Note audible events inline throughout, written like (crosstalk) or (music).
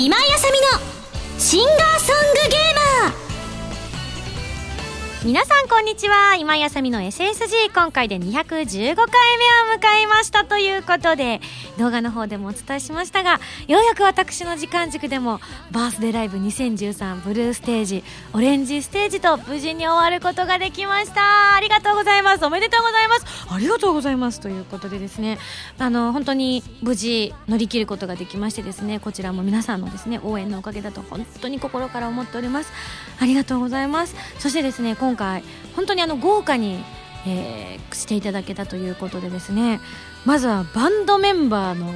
今井あさみのシンガーソングゲーマー。皆さんこんにちは。今井あさみの SSG 今回で215回目を迎えましたということで動画の方でもお伝えしましたがようやく私の時間軸でもバースデーライブ2013ブルーステージオレンジステージと無事に終わることができました。ありがとうございます。おめでとうございます。ありがとうございます。ということでですねあの本当に無事乗り切ることができましてですねこちらも皆さんのですね応援のおかげだと本当に心から思っております。ありがとうございます。そしてですね今回本当にあの豪華に、えー、していただけたということでですねまずはバンドメンバーの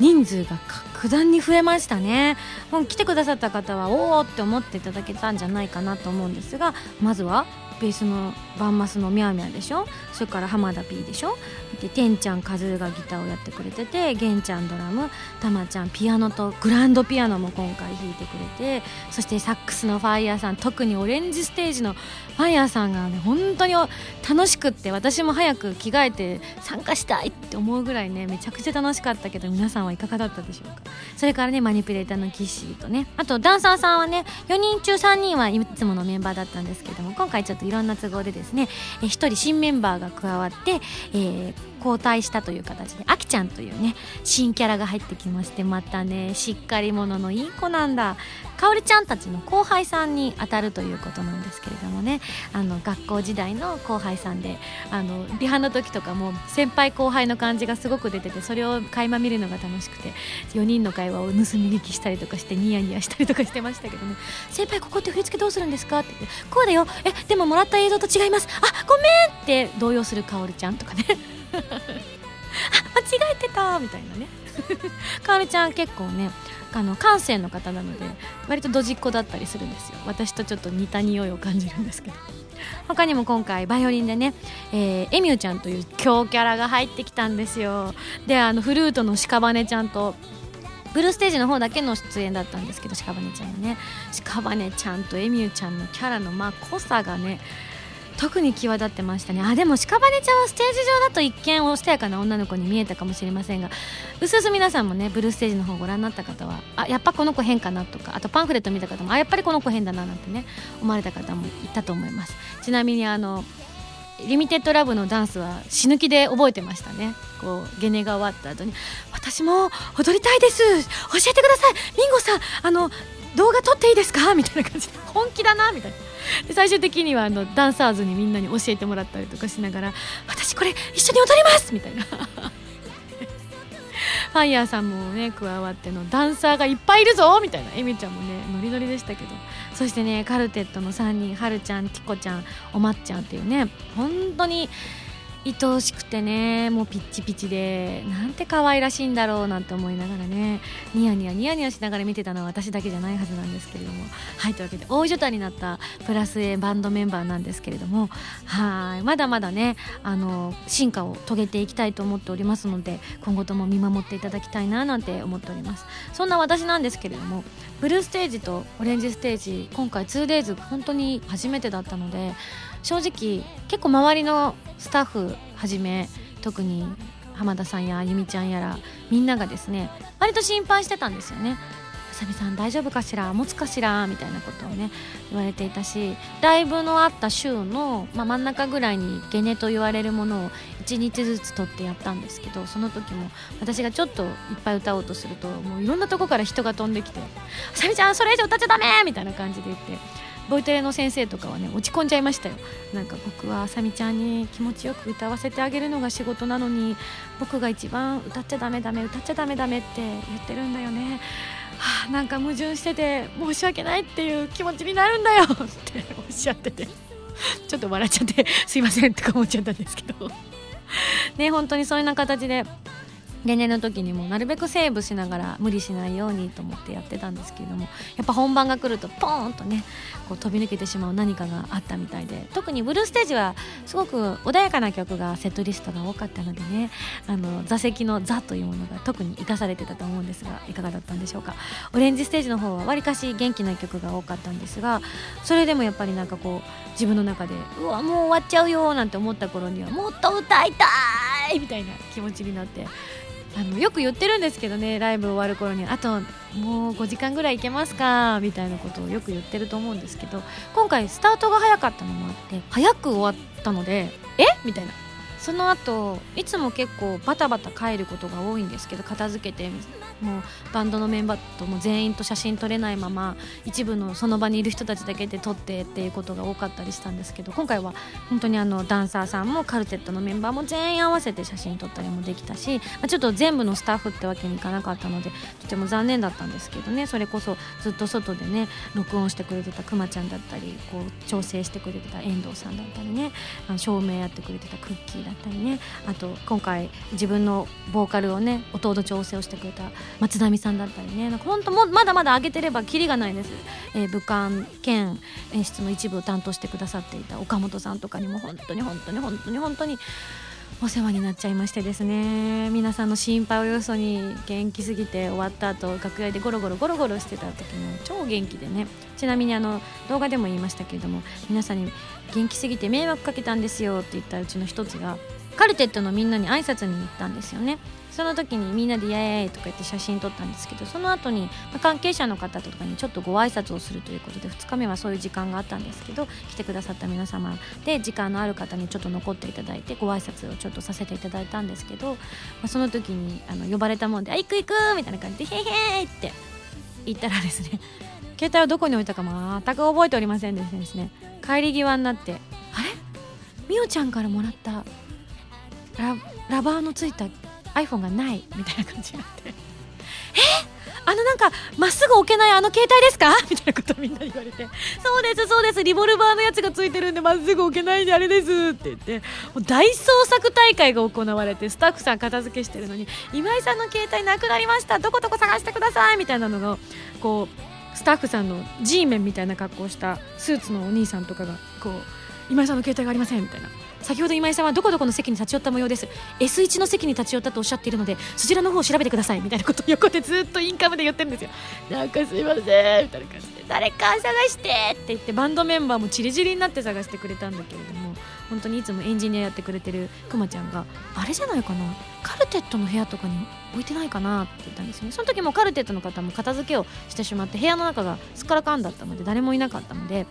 人数が格段に増えましたね。もう来てくださった方はおおって思っていただけたんじゃないかなと思うんですがまずはベースのバンマスのミャーミャーでしょ？それから浜田 P でしょ？でてんちゃんカズーがギターをやってくれててげんちゃんドラムたまちゃんピアノとグランドピアノも今回弾いてくれてそしてサックスのファイヤーさん特にオレンジステージのファイヤーさんがね本当に楽しくって私も早く着替えて参加したいって思うぐらいねめちゃくちゃ楽しかったけど皆さんはいかがだったでしょうか？それからねマニピュレーターのキッシーとねあとダンサーさんはね4人中3人はいつものメンバーだったんですけども今回ちょっといろんな都合でですね。1人新メンバーが加わって、えー、交代したという形であきちゃんというね新キャラが入ってきましてまたねしっかり者のいい子なんだ。かおりちゃんたちの後輩さんに当たるということなんですけれどもね。あの学校時代の後輩さんであの美版の時とかも先輩後輩の感じがすごく出ててそれを垣間見るのが楽しくて4人の会話を盗み聞きしたりとかしてニヤニヤしたりとかしてましたけどね「先輩ここって振り付けどうするんですか?」って言って「こうだよ。えでももらった映像と違います。あごめん!」って動揺するかおりちゃんとかね。あ間違えてたみたいなね。かおりちゃん結構ねあの感性の方なので割とドジっ子だったりするんですよ。私とちょっと似た匂いを感じるんですけど。他にも今回バイオリンでね、えー、エミューちゃんという強キャラが入ってきたんですよ。であのフルートの屍ちゃんとブルーステージの方だけの出演だったんですけど屍ちゃんはね。屍ちゃんとエミューちゃんのキャラのまあ濃さがね特に際立ってましたね。あでも屍ちゃんはステージ上だと一見おしとやかな女の子に見えたかもしれませんがうすうす皆さんもねブルーステージの方をご覧になった方はあやっぱこの子変かなとかあとパンフレット見た方もあやっぱりこの子変だななんてね思われた方もいたと思います。ちなみにあのリミテッドラブのダンスは死ぬ気で覚えてましたね。こうゲネが終わった後に私も踊りたいです。教えてください。ミンゴさんあの動画撮っていいですか？みたいな感じで。本気だなみたいな。で最終的にはあのダンサーズにみんなに教えてもらったりとかしながら私これ一緒に踊ります！みたいな。(laughs) ファイヤーさんもね加わってのダンサーがいっぱいいるぞ！みたいな。エミちゃんもねノリノリでしたけど。そしてねカルテットの3人はるちゃんティコちゃんおまっちゃんっていうね本当に愛おしくてねもうピッチピチでなんて可愛らしいんだろうなんて思いながらねニヤニヤニヤニヤしながら見てたのは私だけじゃないはずなんですけれども。はいというわけで大所帯になったプラス A バンドメンバーなんですけれども。はいまだまだねあの進化を遂げていきたいと思っておりますので今後とも見守っていただきたいななんて思っております。そんな私なんですけれどもブルーステージとオレンジステージ今回 2days 本当に初めてだったので正直結構周りのスタッフはじめ特に浜田さんやあゆみちゃんやらみんながですね割と心配してたんですよね。あさみさん大丈夫かしら？持つかしら？みたいなことをね言われていたしライブのあった週の、まあ、真ん中ぐらいにゲネと言われるものを1日ずつ取ってやったんですけどその時も私がちょっといっぱい歌おうとするともういろんなとこから人が飛んできて「あさみちゃんそれ以上歌っちゃダメ!」みたいな感じで言ってボイトレの先生とかはね落ち込んじゃいましたよ。なんか僕はあさみちゃんに気持ちよく歌わせてあげるのが仕事なのに僕が一番歌っちゃダメダメ歌っちゃダメダメって言ってるんだよね。はあ、なんか矛盾してて申し訳ないっていう気持ちになるんだよ。っておっしゃってて。ちょっと笑っちゃってすいませんとか思っちゃったんですけど。ね本当にそういうな形で例年の時にもなるべくセーブしながら無理しないようにと思ってやってたんですけれどもやっぱ本番が来るとポーンとねこう飛び抜けてしまう何かがあったみたいで特にブルーステージはすごく穏やかな曲がセットリストが多かったのでねあの座席の「座」というものが特に生かされてたと思うんですがいかがだったんでしょうか？オレンジステージの方はわりかし元気な曲が多かったんですがそれでもやっぱりなんかこう自分の中でうわもう終わっちゃうよなんて思った頃にはもっと歌いたいみたいな気持ちになってあのよく言ってるんですけどねライブ終わる頃にあともう5時間ぐらい行けますかみたいなことをよく言ってると思うんですけど今回スタートが早かったのもあって早く終わったのでえ？みたいな。その後いつも結構バタバタ帰ることが多いんですけど片付けてもうバンドのメンバーとも全員と写真撮れないまま一部のその場にいる人たちだけで撮ってっていうことが多かったりしたんですけど今回は本当にあのダンサーさんもカルテットのメンバーも全員合わせて写真撮ったりもできたし、まあ、ちょっと全部のスタッフってわけにいかなかったのでとても残念だったんですけどねそれこそずっと外でね録音してくれてたくまちゃんだったりこう調整してくれてた遠藤さんだったりね照明やってくれてたクッキーだったりね。あと今回自分のボーカルをね音の調整をしてくれた松田美さんだったりね。なんか本当もまだまだ上げてればキリがないです、えー、武漢兼演出の一部を担当してくださっていた岡本さんとかにも本当に本当に本当に本当にお世話になっちゃいましてですね。皆さんの心配をよそに元気すぎて終わった後楽屋でゴロゴロゴロゴロしてた時も超元気でね。ちなみにあの動画でも言いましたけれども皆さんに元気すぎて迷惑かけたんですよって言ったうちの一つがカルテットのみんなに挨拶に行ったんですよね。その時にみんなで「イエーイ!」とか言って写真撮ったんですけどその後に関係者の方とかにちょっとご挨拶をするということで2日目はそういう時間があったんですけど来てくださった皆様で時間のある方にちょっと残っていただいてご挨拶をちょっとさせていただいたんですけど、まあ、その時にあの呼ばれたもんで「あ行く行く!」みたいな感じで「へへー!」って言ったらですね (laughs) 携帯をどこに置いたか全く覚えておりませんでですね帰り際になって「あれ？みおちゃんからもらったララバーのついた iPhone がないみたいな感じになって。(laughs) え？あのなんかまっすぐ置けないあの携帯ですか？(laughs) みたいなことをみんなに言われて。そうですそうです。リボルバーのやつがついてるんでまっすぐ置けないんであれです。って言って。もう大捜索大会が行われてスタッフさん片付けしてるのに今井さんの携帯なくなりました。どこどこ探してください。みたいなのがこうスタッフさんの G メンみたいな格好をしたスーツのお兄さんとかがこう今井さんの携帯がありません。みたいな。先ほど今井さんはどこどこの席に立ち寄った模様です。S1 の席に立ち寄ったとおっしゃっているのでそちらの方を調べてください。みたいなことを (laughs) 横でずっとインカムで言ってるんですよ。なんかすいませんみたいな感じで。誰か探してって言ってバンドメンバーもチリチリになって探してくれたんだけれども本当にいつもエンジニアやってくれてるくまちゃんがあれじゃないかなカルテットの部屋とかに置いてないかなって言ったんですよね。その時もカルテットの方も片付けをしてしまって部屋の中がすっからかんだったので誰もいなかったので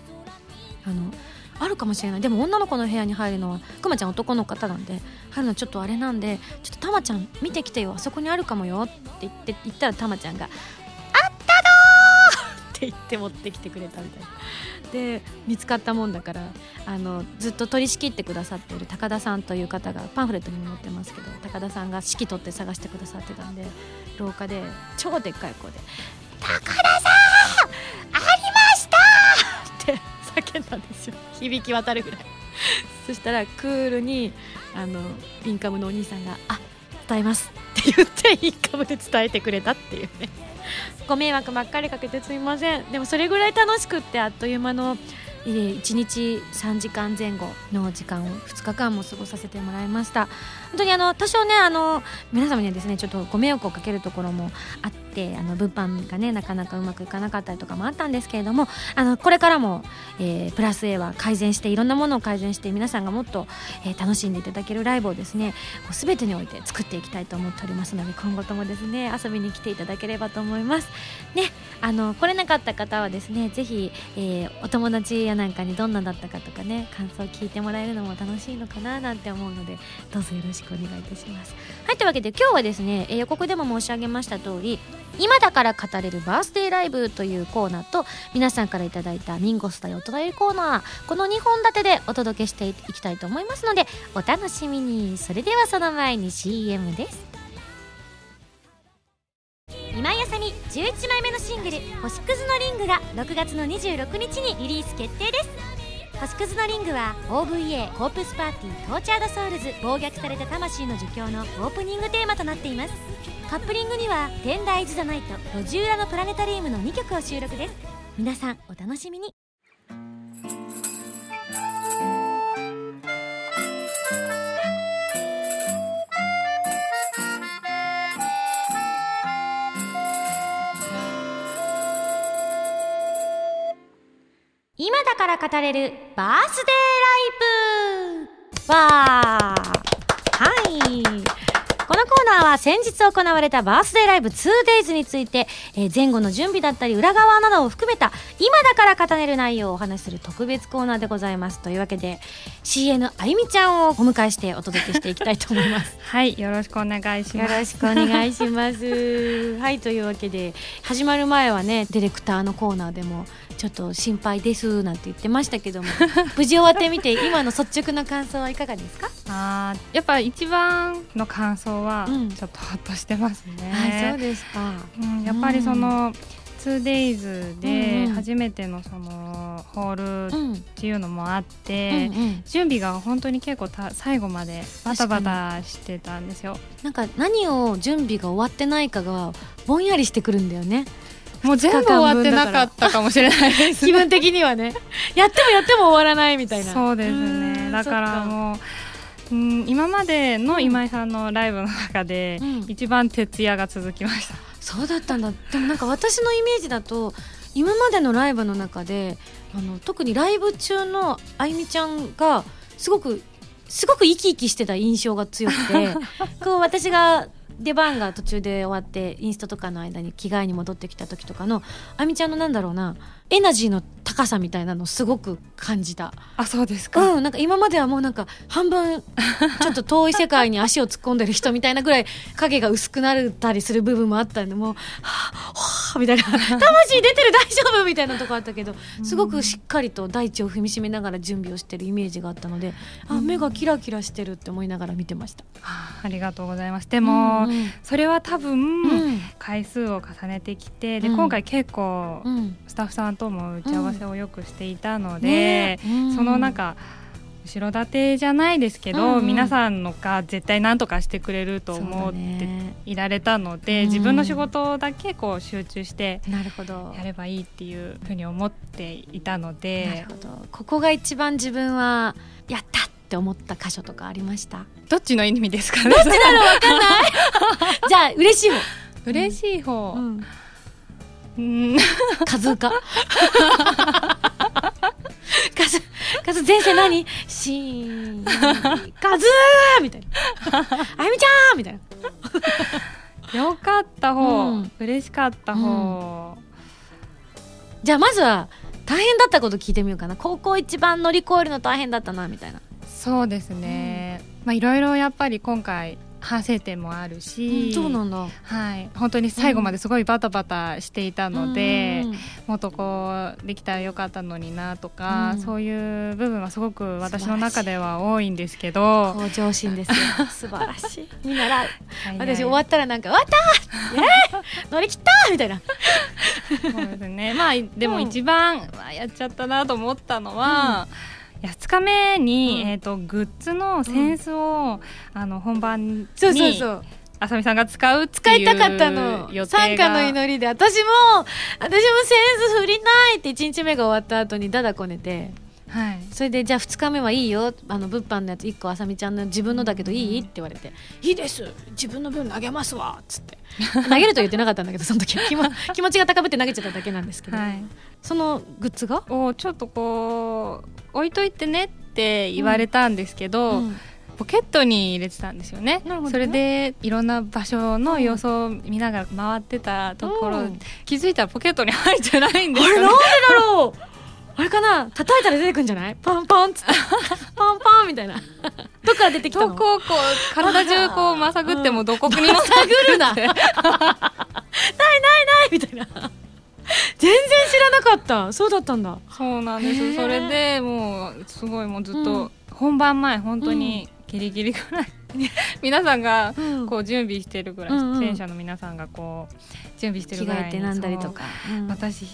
あのあるかもしれない。でも女の子の部屋に入るのはくまちゃん男の方なんで入るのちょっとあれなんでちょっとたまちゃん見てきてよ。あそこにあるかもよ。って言って言ったらたまちゃんが「あったどー!」って言って持ってきてくれたみたいな。で見つかったもんだからあのずっと取り仕切ってくださっている高田さんという方がパンフレットにも載ってますけど高田さんが指揮取って探してくださってたんで廊下で超でっかい声で「高田さん！ありました!」って叫んだんですよ響き渡るぐらい。そしたらクールにあのインカムのお兄さんが「あ伝えます」って言ってインカムで伝えてくれたっていうね。ご迷惑ばっかりかけてすみません。でもそれぐらい楽しくってあっという間の1日3時間前後の時間を2日間も過ごさせてもらいました。本当にあの多少ねあの皆様にはですねちょっとご迷惑をかけるところもあってあの物販がねなかなかうまくいかなかったりとかもあったんですけれどもあのこれからも、えー、プラス A は改善していろんなものを改善して皆さんがもっと、えー、楽しんでいただけるライブをですねこう全てにおいて作っていきたいと思っておりますので今後ともですね遊びに来ていただければと思います。ねあの来れなかった方はですねぜひ、えー、お友達やなんかにどんなだったかとかね感想を聞いてもらえるのも楽しいのかななんて思うのでどうぞよろしくお願いいたします。はいというわけで今日はですね、えー、予告でも申し上げました通り今だから語れるバースデーライブというコーナーと皆さんからいただいたミンゴスだよお便りコーナーこの2本立てでお届けしていきたいと思いますのでお楽しみに。それではその前に CM です。今井あさみ11枚目のシングル「星屑のリング」が6月の26日にリリース決定です。星屑のリングは OVA「コープスパーティー Tortured Souls 暴虐された魂の儒教」のオープニングテーマとなっています。カップリングには「天台ズ・ザ・ナイト」「路地裏のプラネタリウム」の2曲を収録です。皆さんお楽しみに。今だから語れるバースデーライブわーはいこのコーナーーは先日行われたバースデーライブ 2days について、えー前後の準備だったり裏側などを含めた今だから語れる内容をお話しする特別コーナーでございますというわけで CN あゆみちゃんをお迎えしてお届けしていきたいと思います (laughs) はい、よろしくお願いしよます。ろしくお願いします。はいというわけで始まる前はねディレクターのコーナーでもちょっと心配ですなんて言ってましたけども (laughs) 無事終わってみて今の率直な感想はいかがですか、あーやっぱ一番の感想はうん。ちょっとホッとしてますね。はいそうですか。うんやっぱりその 2days うんでうん初めてのそのホールうん。っていうのもあっうんて、うん、準備が本当に結構た最後までバタバタしてたんですよ。なんか何を準備が終わってないかがぼんやりしてくるんだよねもう全部終わってなかったかもしれないです。気分的にはね。やってもやっても終わらないみたいな。そうですうんねだからもううん今までの今井さんのライブの中で、うん。一番徹夜が続きました。そうだったんだ。でもなんか私のイメージだと今までのライブの中であの特にライブ中のあゆみちゃんがすごくすごく生き生きしてた印象が強くて (laughs) こう私が出番が途中で終わってインストとかの間に着替えに戻ってきた時とかのあみちゃんのなんだろうなエナジーの高さみたいなのすごく感じた。あそうですか、うん、なんか今まではもうなんか半分ちょっと遠い世界に足を突っ込んでる人みたいなぐらい影が薄くなったりする部分もあったんでもう「はあはあ」みたいな「魂出てる大丈夫」みたいなとこあったけどすごくしっかりと大地を踏みしめながら準備をしてるイメージがあったのであ目がキラキラしてるって思いながら見てました。あありがとうございますでも、うんうん。それは多分、うん。回数を重ねてきてで、うん。今回結構、うん。スタッフさんとも打ち合わせをよくしていたので、ね。うん。そのなんか後ろ盾じゃないですけど、うんうん。皆さんのが絶対何とかしてくれると思ってねいられたので、うん自分の仕事だけこう集中してやればいいっていうふうに思っていたのなでここが一番自分はやったって思った箇所とかありました？どっちの意味ですかね？じゃあ嬉しい方。嬉しい方、ううんんカズーカ (laughs) カズカズ前世何？シーン。カズーみたいな。あゆみちゃんみたいな。よかった方、うん。嬉しかった方、じゃあまずは大変だったこと聞いてみようかな。高校一番乗り越えるの大変だったなみたいな。そうですね、まあいろいろやっぱり今回反省点もあるし、そうなんだ。はい、本当に最後まですごいバタバタしていたので、うん。もっとこうできたらよかったのになとか、うん。そういう部分はすごく私の中では多いんですけど向上心ですよ。(laughs) 素晴らしい。見習う。はい。私終わったらなんか「終わった (laughs) えー！乗り切った!」みたいな。そうですね。まあでも一番、まあ、やっちゃったなと思ったのは、2日目に、うん。えー、とグッズのセンスを、あの本番にそうそうそう。あさみさんが使うって使いたかったの。参加のが祈りで私も私もセンス振りないって1日目が終わった後にダダこねてはい。それでじゃあ2日目はいいよ。あの物販のやつ1個あさみちゃんの自分のだけどいい？って言われて「いいです。自分の分投げますわ」っつって。投げると言ってなかったんだけどその時は。気も気持ちが高ぶって投げちゃっただけなんですけど、はいそのグッズが、をちょっとこう置いといてねって言われたんですけど、うん。ポケットに入れてたんですよね。ね。それでいろんな場所の様子を見ながら回ってたところ、うん。気づいたらポケットに入ってないんですよ、あれなんでね、だろう？(laughs) あれかな？叩いたら出てくんじゃない？パンパンっつって。(laughs) パンパンみたいな。どっから出てきたの？どこをこう体中こうまさぐってもどこにも探るな。(laughs) ないないない！みたいな (laughs) 全然知らなかった。そうだったんだ。そうなんです。それでもうすごいもうずっと本番前本当にギリギリぐらい、(laughs) 皆さんがうん。こう準備してるぐらい、うんうん。出演者の皆さんがこう準備して着るぐらいに替えてなんだりとか、うん。私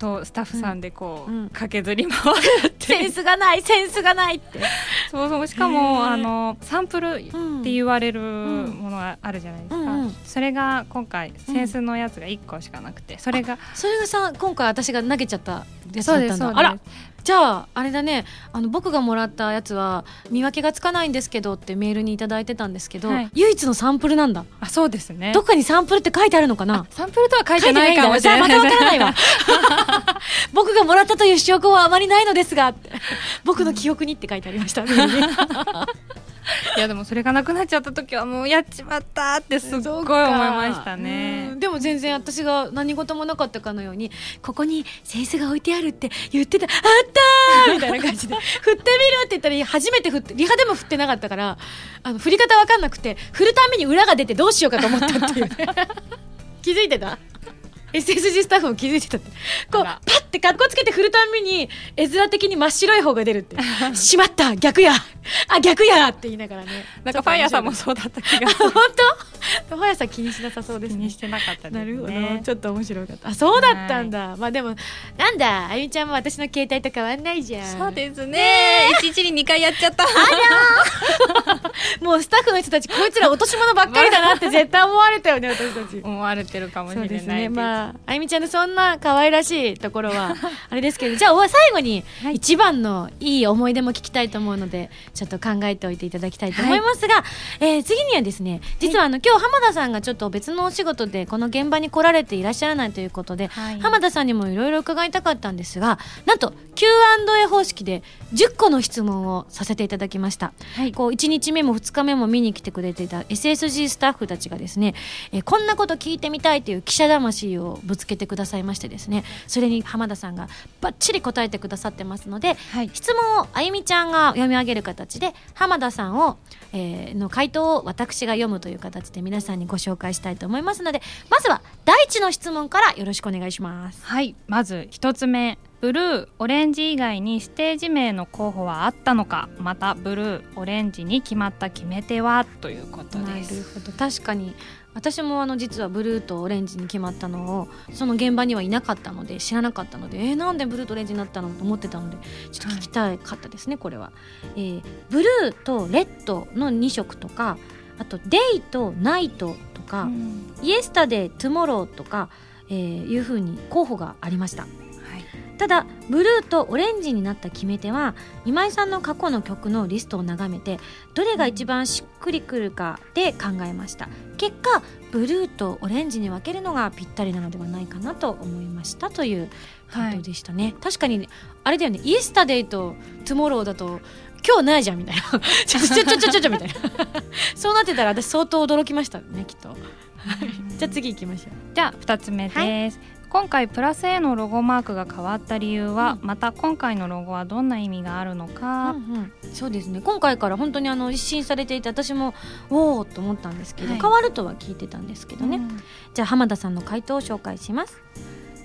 とスタッフさんでこう、うん。駆けずり回るって。センスがないセンスがないって。そうそうしかへもーあのサンプルって言われるものがあるじゃないですか、うん。うん。それが今回センスのやつが1個しかなくてそれがそれがさ今回私が投げちゃったやつだったそうですそうですんだあらじゃああれだね。あの僕がもらったやつは見分けがつかないんですけどってメールに頂いただいてたんですけど、はい。唯一のサンプルなんだ。あそうですね。どっかにサンプルって書いてあるのかな？サンプルとは書いてないかもしれないまたわからないわ。(laughs) 僕がもらったという証拠はあまりないのですが僕の記憶にって書いてありましたい (laughs) いやでもそれがなくなっちゃった時はもうやっちまったってすっごい思いましたね。でも全然私が何事もなかったかのようにここに扇子が置いてあるって言ってたあったーみたいな感じで (laughs) 振ってみるって言ったら初めて振ってリハでも振ってなかったからあの振り方分かんなくて振るために裏が出てどうしようかと思ったっていうね。(laughs) 気づいてた？SSG スタッフも気づいてたって。こうパッて格好つけて振るたんびに絵面的に真っ白い方が出るって「(laughs) しまった逆や。あ逆や!」って言いながらね。なんかファイヤーさんもそうだった気がする。本当？ファイヤーさん気にしなさそうです、ね、気にしてなかったです、ね、なるほどちょっと面白かった。あそうだったんだ。まあでもなんだ？あゆみちゃんも私の携帯と変わんないじゃん。そうですね。一日に2回やっちゃった。(laughs) もうスタッフの人たちこいつら落とし物ばっかりだなって絶対思われたよね私たち。思われてるかもしれないですね。まああゆみちゃんのそんな可愛らしいところは (laughs) あれですけどじゃあ最後に一番のいい思い出も聞きたいと思うのでちょっと考えておいていただきたいと思いますが、はい、えー、次にはですね実はあの、今日浜田さんがちょっと別のお仕事でこの現場に来られていらっしゃらないということで、はい、浜田さんにもいろいろ伺いたかったんですがなんと Q&A 方式で10個の質問をさせていただきました、はい、こう1日目も2日目も見に来てくれていた SSG スタッフたちがですね、えー、こんなこと聞いてみたいという記者魂をぶつけてくださいましてですねそれに浜田さんがばっちり答えてくださってますので、はい、質問をあゆみちゃんが読み上げる形で浜田さんを、えー、の回答を私が読むという形で皆さんにご紹介したいと思いますのでまずは第一の質問からよろしくお願いします。はい。まず一つ目。ブルーオレンジ以外にステージ名の候補はあったのか？またブルーオレンジに決まった決め手は？ということです。なるほど。確かに私もあの実はブルーとオレンジに決まったのをその現場にはいなかったので知らなかったのでえー、なんでブルーとオレンジになったのと思ってたのでちょっと聞きたかったですね、はい、これは、えー、ブルーとレッドの2色とかあとデイとナイトとか、うん、イエスタデートゥモローとか、えー、いうふうに候補がありましたただブルーとオレンジになった決め手は今井さんの過去の曲のリストを眺めてどれが一番しっくりくるかで考えました。結果ブルーとオレンジに分けるのがぴったりなのではないかなと思いました。という回答でしたね、はい、確かにあれだよね。イエスタデイとトゥモローだと今日ないじゃんみたいな。(laughs) ちょちょちょちょちょちょみたいな。(laughs) そうなってたら私相当驚きましたねきっと。じゃあ次行きましょう。じゃあ2つ目です、はい今回プラス A のロゴマークが変わった理由は、うん、また今回のロゴはどんな意味があるのか、うんうん、そうですね。今回から本当にあの一新されていて私もおおと思ったんですけど、はい、変わるとは聞いてたんですけどね、うん、じゃあ浜田さんの回答を紹介します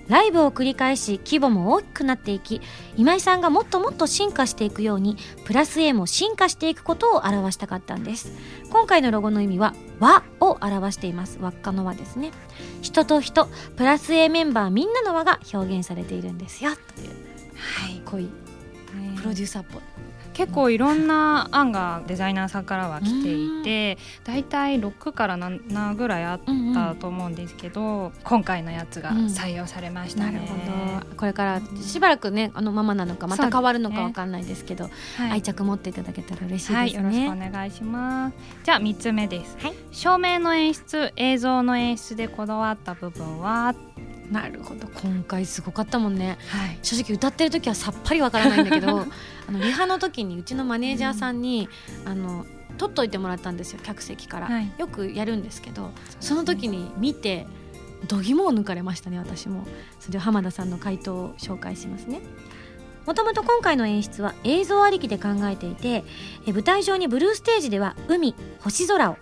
ライブを繰り返し規模も大きくなっていき今井さんがもっともっと進化していくようにプラス A も進化していくことを表したかったんです。今回のロゴの意味は和を表しています。輪っかの輪ですね。人と人プラス A メンバーみんなの輪が表現されているんですよ。というはい。濃いプロデューサーっぽい結構いろんな案がデザイナーさんからは来ていて大体6から7ぐらいあったと思うんですけど、うんうん、今回のやつが採用されましたね、うん、なるほど。これからしばらくねあのままなのかまた変わるのかわかんないですけど、ねはい、愛着持っていただけたら嬉しいですね、はい、よろしくお願いします。じゃあ3つ目です、はい、照明の演出映像の演出でこだわった部分は？なるほど。今回すごかったもんね、はい、正直歌ってる時はさっぱりわからないんだけど (laughs) あのリハの時にうちのマネージャーさんに、うん、あの取っといてもらったんですよ客席から、はい、よくやるんですけどその時に見て度肝を抜かれましたね私も。それを浜田さんの回答を紹介しますね。もともと今回の演出は映像ありきで考えていて舞台上にブルーステージでは海星空を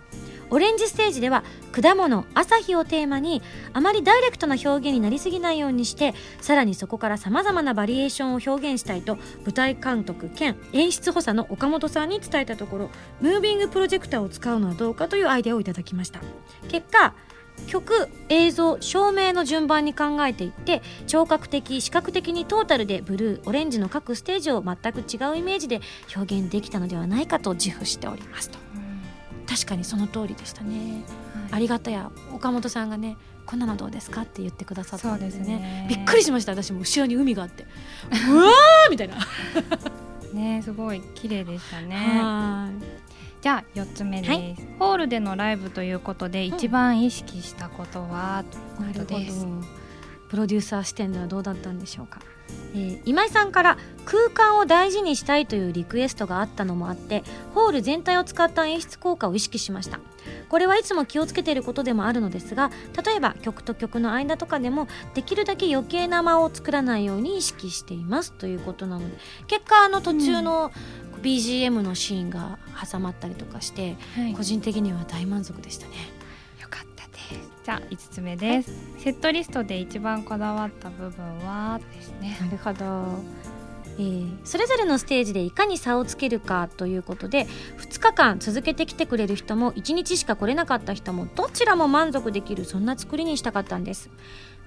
オレンジステージでは果物朝日をテーマにあまりダイレクトな表現になりすぎないようにしてさらにそこからさまざまなバリエーションを表現したいと舞台監督兼演出補佐の岡本さんに伝えたところムービングプロジェクターを使うのはどうかというアイデアをいただきました結果曲映像照明の順番に考えていって聴覚的視覚的にトータルでブルーオレンジの各ステージを全く違うイメージで表現できたのではないかと自負しておりますと。確かにその通りでしたね、はい、ありがたや岡本さんがねこんなのどうですか？って言ってくださったんですね、ね、びっくりしました。私も後ろに海があって (laughs) うわー！みたいな。(laughs) ねすごい綺麗でしたね。じゃあ4つ目です、はい、ホールでのライブということで、一番意識したことは、ということです。プロデューサー視点ではどうだったんでしょうか、えー今井さんから空間を大事にしたいというリクエストがあったのもあってホール全体を使った演出効果を意識しました。これはいつも気をつけていることでもあるのですが例えば曲と曲の間とかでもできるだけ余計な間を作らないように意識しています。ということなので結果あの途中の BGM のシーンが挟まったりとかして、はい。個人的には大満足でしたね。じゃあ5つ目です、セットリストで一番こだわった部分はですね。なるほど、えーそれぞれのステージでいかに差をつけるかということで2日間続けてきてくれる人も1日しか来れなかった人もどちらも満足できるそんな作りにしたかったんです。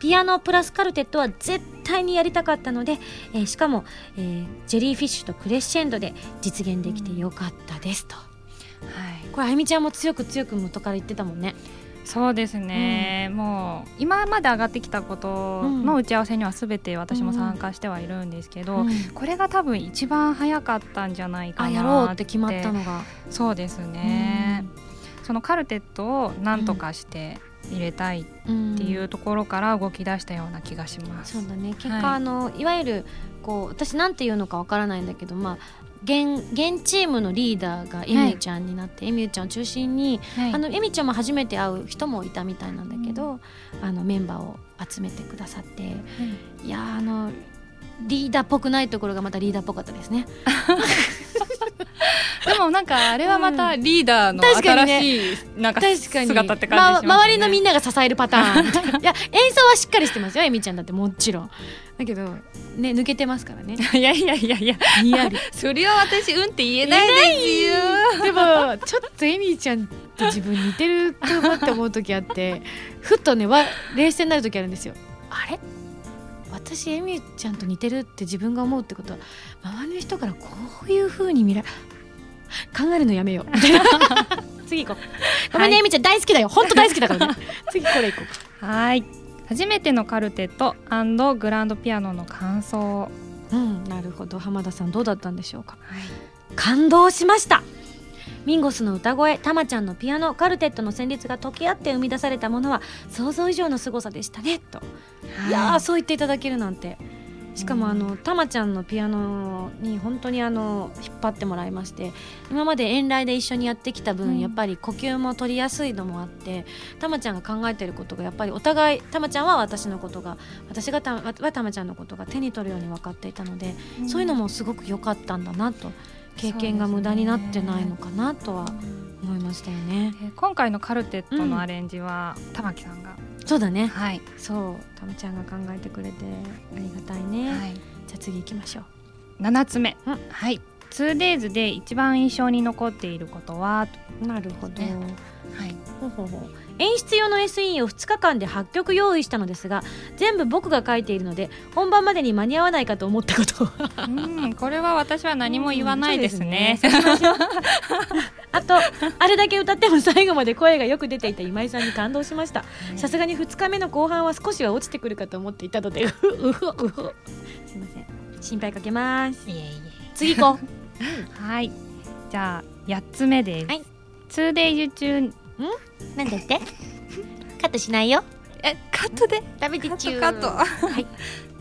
ピアノプラスカルテットは絶対にやりたかったので、えーしかも、えージェリーフィッシュとクレッシェンドで実現できてよかったですと、はい。これあゆみちゃんも強く強く元から言ってたもんねそうですね、もう今まで上がってきたことの打ち合わせには全て私も参加してはいるんですけど、うん。これが多分一番早かったんじゃないかなあやろうって決まったのが、そうですね、そのカルテットを何とかして入れたいっうんていうところから動き出したような気がします、そうだね。結果、はい。あのいわゆるこう私なんて言うのかわからないんだけどまあ現現チームのリーダーがエミューちゃんになって、エミューちゃんを中心に、はい。あのエミちゃんも初めて会う人もいたみたいなんだけど、あのメンバーを集めてくださっていやーあのリーダーっぽくないところがまたリーダーっぽかったですね。(laughs) でもなんかあれはまたリーダーの新しいなんか姿って感じしますよね、ま周りのみんなが支えるパターン。(laughs) いや演奏はしっかりしてますよエミちゃんだってもちろん。だけどね抜けてますからね。いやいやいやいや。にやり。(laughs) それは私うんって言えないですよ。でもちょっとエミーちゃんと自分似てるかもって思う時あってふっとねわ冷静になる時あるんですよ。あれ？私エミーちゃんと似てるって自分が思うってことは周りの人からこういう風に見ら考えるのやめよう。(laughs) 次行こう。ごめんね、はいエミーちゃん大好きだよ。本当大好きだからね。(laughs) 次これ行こうはい。初めてのカルテットグランドピアノの感想。うんなるほど。浜田さんどうだったんでしょうか。感動しました。ミンゴスの歌声たまちゃんのピアノカルテットの旋律が溶け合って生み出されたものは想像以上の凄さでしたねと、い、やーそう言っていただけるなんてしかもあのたまちゃんのピアノに本当にあの引っ張ってもらいまして今まで遠来で一緒にやってきた分、うん。やっぱり呼吸も取りやすいのもあってたまちゃんが考えてることがやっぱりお互いたまちゃんは私のことが私がたはたまちゃんのことが手に取るように分かっていたので、そういうのもすごく良かったんだなと経験が無駄になってないのかなとは思いましたよね。で今回のカルテットのアレンジは、玉木さんがそうだね。はい、そう、たまちゃんが考えてくれてありがたいね。はい、じゃあ次行きましょう。7つ目、うん。はい。2days で一番印象に残っていることは？なるほど。ね。はい。ほうほうほう演出用の SE を2日間で8曲用意したのですが全部僕が書いているので本番までに間に合わないかと思ったこと。うんこれは私は何も言わないですね,、すねあとあれだけ歌っても最後まで声がよく出ていた今井さんに感動しました。さすがに2日目の後半は少しは落ちてくるかと思っていたのでうふうふうふすいません心配かけます。いえい次行こう。え (laughs) はい。じゃあ8つ目です、はい。2days 中なんだって？カットしないよ。えカットで？食べてちゅーカットカット。はい。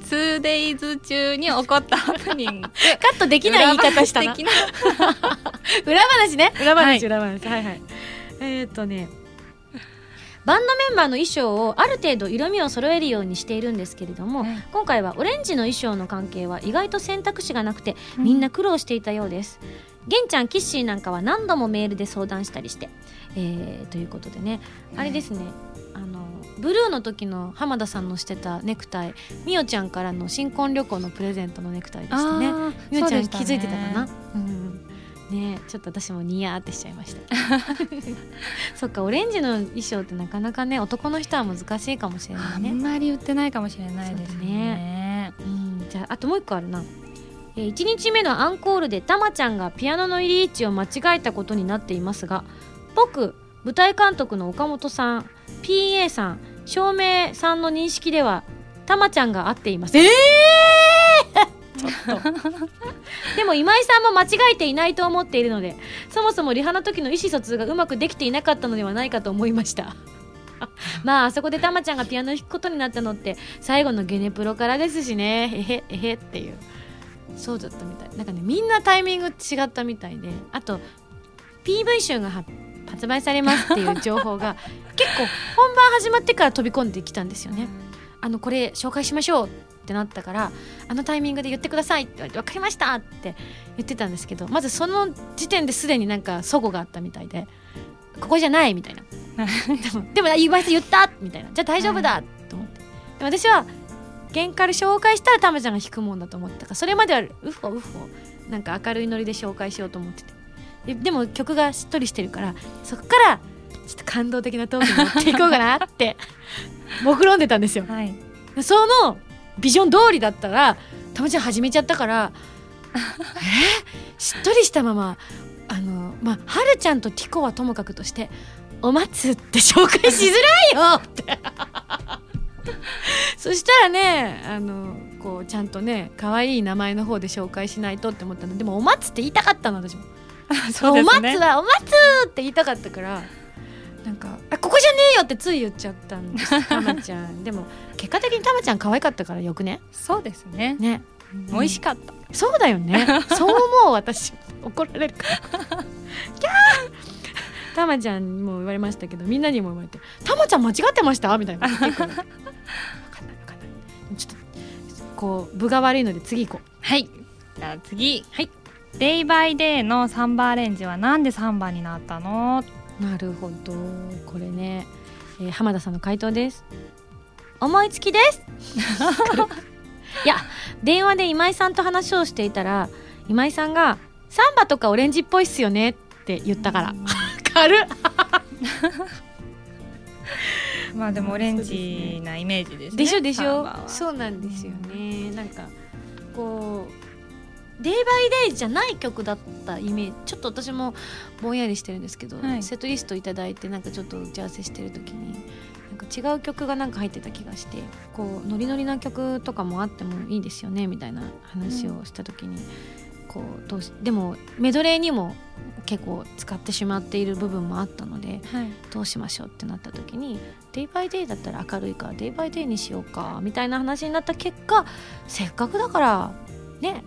2days 中に起こったハプニング。(laughs) カットできない言い方したな。(laughs) 裏話ね。裏話、はい。裏話。はいはい。えーっとね。バンドメンバーの衣装をある程度色味を揃えるようにしているんですけれども、はい今回はオレンジの衣装の関係は意外と選択肢がなくてみんな苦労していたようです、玄ちゃんキッシーなんかは何度もメールで相談したりして、えーということでね。あれですね。あのブルーの時の浜田さんのしてたネクタイ。みおちゃんからの新婚旅行のプレゼントのネクタイでしたね。みおちゃん気づいてたかな？うんねちょっと私もニヤーってしちゃいました。(laughs) そっかオレンジの衣装ってなかなかね男の人は難しいかもしれなあいね。んまり売ってないかもしれないですね。うん。じゃああともう一個あるな、え1日目のアンコールでたまちゃんがピアノの入り位置を間違えたことになっていますが僕舞台監督の岡本さん PA さん照明さんの認識ではたまちゃんが合っています。ええー、(laughs) ちょっと。でも今井さんも間違えていないと思っているのでそもそもリハの時の意思疎通がうまくできていなかったのではないかと思いました。(laughs) まああそこでたまちゃんがピアノ弾くことになったのって最後のゲネプロからですしね。えへえへっていう。そうだったみたい。なんかねみんなタイミング違ったみたいであと PV 集が発売されますっていう情報が (laughs) 結構本番始まってから飛び込んできたんですよね。あのこれ紹介しましょうってなったからあのタイミングで言ってくださいって言われて分かりましたって言ってたんですけどまずその時点ですでになんか齟齬があったみたいでここじゃないみたいな。(laughs) でもでも言わせ言ったみたいな。じゃあ大丈夫だと思って。で私は玄から紹介したらタマちゃんが弾くもんだと思ってたからそれまではウフォウフォなんか明るいノリで紹介しようと思ってて。ででも曲がしっとりしてるからそこからちょっと感動的なトークに持っていこうかなって (laughs) 目論んでたんですよ、はい、そのビジョン通りだったらたまちゃん始めちゃったから (laughs) え、しっとりしたままあのまあはるちゃんとティコはともかくとして「お待つ」って紹介しづらいよって。(laughs) そしたらねあのこうちゃんとね可愛い名前の方で紹介しないとって思ったの。でも「お松」って言いたかったの私も。(laughs) そう、ね、お松は「お松」って言いたかったからなんか「あここじゃねえよ」ってつい言っちゃったんです。(laughs) たまちゃん。でも結果的にたまちゃん可愛かったからよくね？そうですね。ね、うん、美味しかった。そうだよね。そう思う私。怒られるから。キャー！たまちゃんにも言われましたけどみんなにも言われて「たまちゃん間違ってました?」みたいな。分かんない分かんない。ちょっとこう分が悪いので次行こう。はい。じゃあ次。はい「デイバイデイのサンバアレンジはなんでサンバになったの?」なるほど。これね、えー、浜田さんの回答です。思いつきです。(laughs) いや電話で今井さんと話をしていたら今井さんが「サンバとかオレンジっぽいっすよね」って言ったから。軽っまあでもオレンジなイメージですね。でしょでしょ。そうなんですよね。なんかこうデイバイデイじゃない曲だったイメージちょっと私もぼんやりしてるんですけど、はい、セットリスト頂いてなんかちょっと打ち合わせしてる時になんか違う曲がなんか入ってた気がしてこうノリノリな曲とかもあってもいいですよねみたいな話をした時に、うん、こうどうしでもメドレーにも結構使ってしまっている部分もあったので、はい、どうしましょうってなった時にデイバイデイだったら明るいからデイバイデイにしようかみたいな話になった結果せっかくだからね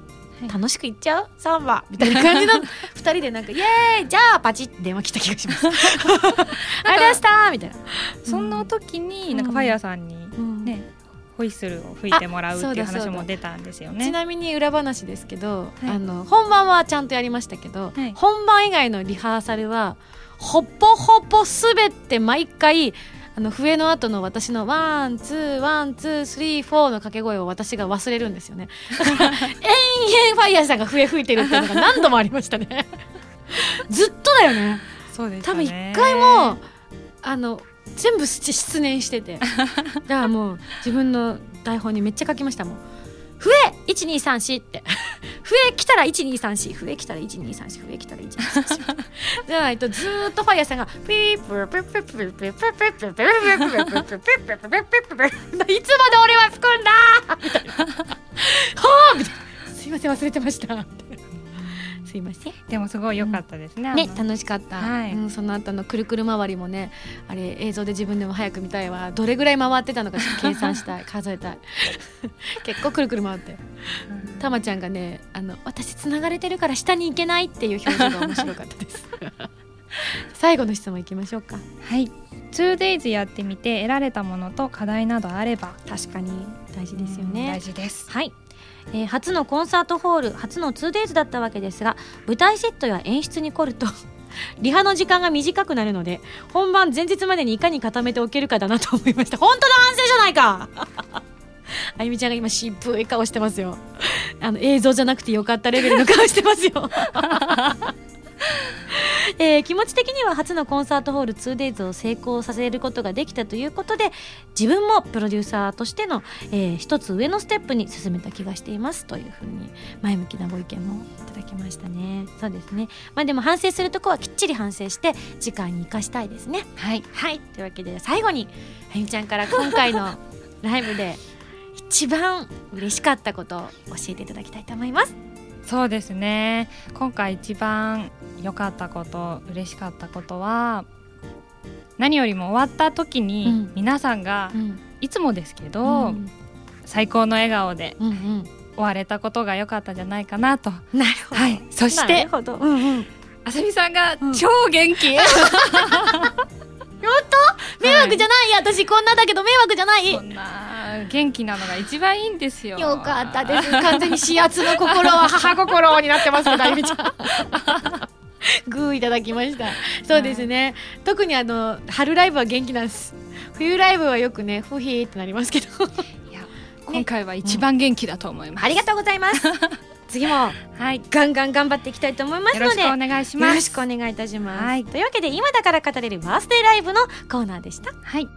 楽しくいっちゃう？サンバみたいな感じの (laughs) 2人でなんか「イエーイじゃあパチ!」って電話来た気がします。(laughs) ありましたみたいな。そんな時に、なんかファイヤーさんにね、うん。ホイッスルを吹いてもらうっていう話も出たんですよね。ちなみに裏話ですけど、はい、あの本番はちゃんとやりましたけど、はい、本番以外のリハーサルはほぼほぼすべて毎回あの笛の後の私の one two one two three four の掛け声を私が忘れるんですよね。永遠延々ファイヤーさんが笛吹いてるっていうのが何度もありましたね。(laughs) ずっとだよね。そうです多分一回もあの全部失念してて。だからもう自分の台本にめっちゃ書きましたもん。笛 !1234 って。(laughs) 増え来たら1234、え来たら1234、え来たら1234。じゃないとずっと本屋さんが、ピープルプルプルプルプルプルプルプルプルプルプルプルプルプルプルプルプルプルプルいつまで俺は吹くんだみたいな。はあみたいな。すいません、忘れてました。すいません。でもすごい良かったですね、ね楽しかった、はい。うん、その後のくるくる回りもねあれ映像で自分でも早く見たいわ。どれぐらい回ってたのか計算したい。(laughs) 数えたい。結構くるくる回って。たまちゃんがねあの私つながれてるから下に行けないっていう表情が面白かったです。(laughs) 最後の質問いきましょうか。はい。2days やってみて得られたものと課題などあれば。確かに大事ですようんね大事です。はい、えー初のコンサートホール初の 2days だったわけですが舞台セットや演出に凝ると (laughs) リハの時間が短くなるので本番前日までにいかに固めておけるかだなと思いました。(laughs) 本当の反省じゃないか！(laughs) あゆみちゃんが今渋い顔してますよ。あの映像じゃなくてよかったレベルの顔してますよ。えー気持ち的には初のコンサートホール 2days を成功させることができたということで自分もプロデューサーとしての、えー一つ上のステップに進めた気がしていますというふうに前向きなご意見もいただきましたね。そうですね。まあでも反省するとこはきっちり反省して次回に生かしたいですね。はい。はい。というわけで最後にあゆみちゃんから今回の (laughs) ライブで一番嬉しかったことを教えていただきたいと思いますそうですね。今回一番良かったこと嬉しかったことは何よりも終わった時に、うん。皆さんがうん。いつもですけど、うん最高の笑顔でうん終われたことが良かったんじゃないかなと。うんなるほど。はい、そしなてるほど。うんうん。あさみさんがうん (laughs) 超元気、迷惑じゃない、私こんなだけど迷惑じゃない？そんな元気なのが一番いいんですよ。よかったです。完全に指圧の心は。(laughs) 母心になってますけどあゆみちゃん。(laughs) グーいただきました。そうですね、特にあの春ライブは元気なんです。冬ライブはよくねふひーってなりますけど。いや今回は一番元気だと思います。ありがとうございます (laughs) 次もはい、ガンガン頑張っていきたいと思いますのでよろしくお願いします。よろしくお願いいたします、はいというわけで今だから語れるバースデーライブのコーナーでしたはい。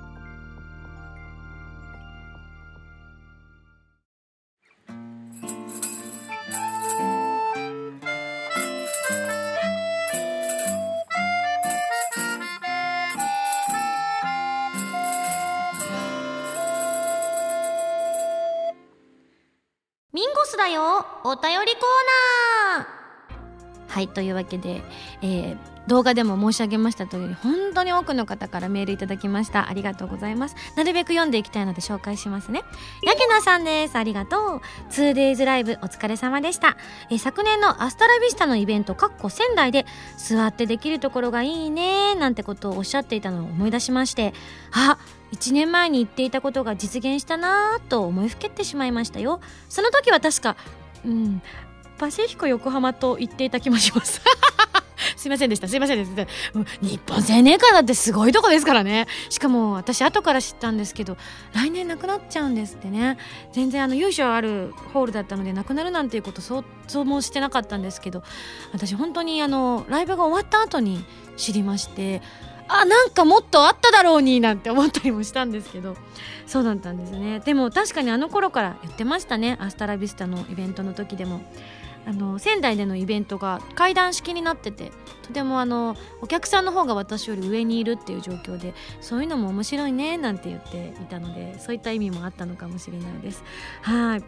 スだよ。お便りコーナー。はいというわけで、えー動画でも申し上げました通り本当に多くの方からメールいただきました。ありがとうございます。なるべく読んでいきたいので紹介しますね。やけなさんです。ありがとう。2days ライブお疲れ様でした、えー昨年のアスタラビスタのイベントかっこ仙台で座ってできるところがいいねなんてことをおっしゃっていたのを思い出しましてあ1年前に言っていたことが実現したなぁと思いふけってしまいましたよ。その時は確かうんパシフィコ横浜と言っていた気もします。(laughs) すいませんでした。すいませんでした。日本青年会だってすごいとこですからね。しかも私後から知ったんですけど来年なくなっちゃうんですってね。全然あの由緒あるホールだったのでなくなるなんていうこと想像もしてなかったんですけど私本当にあのライブが終わった後に知りましてあなんかもっとあっただろうになんて思ったりもしたんですけど。そうだったんですね。でも確かにあの頃から言ってましたね。アスタラビスタのイベントの時でも。あの仙台でのイベントが階段式になってて。とてもあのお客さんの方が私より上にいるっていう状況でそういうのも面白いねなんて言っていたのでそういった意味もあったのかもしれないです。はい。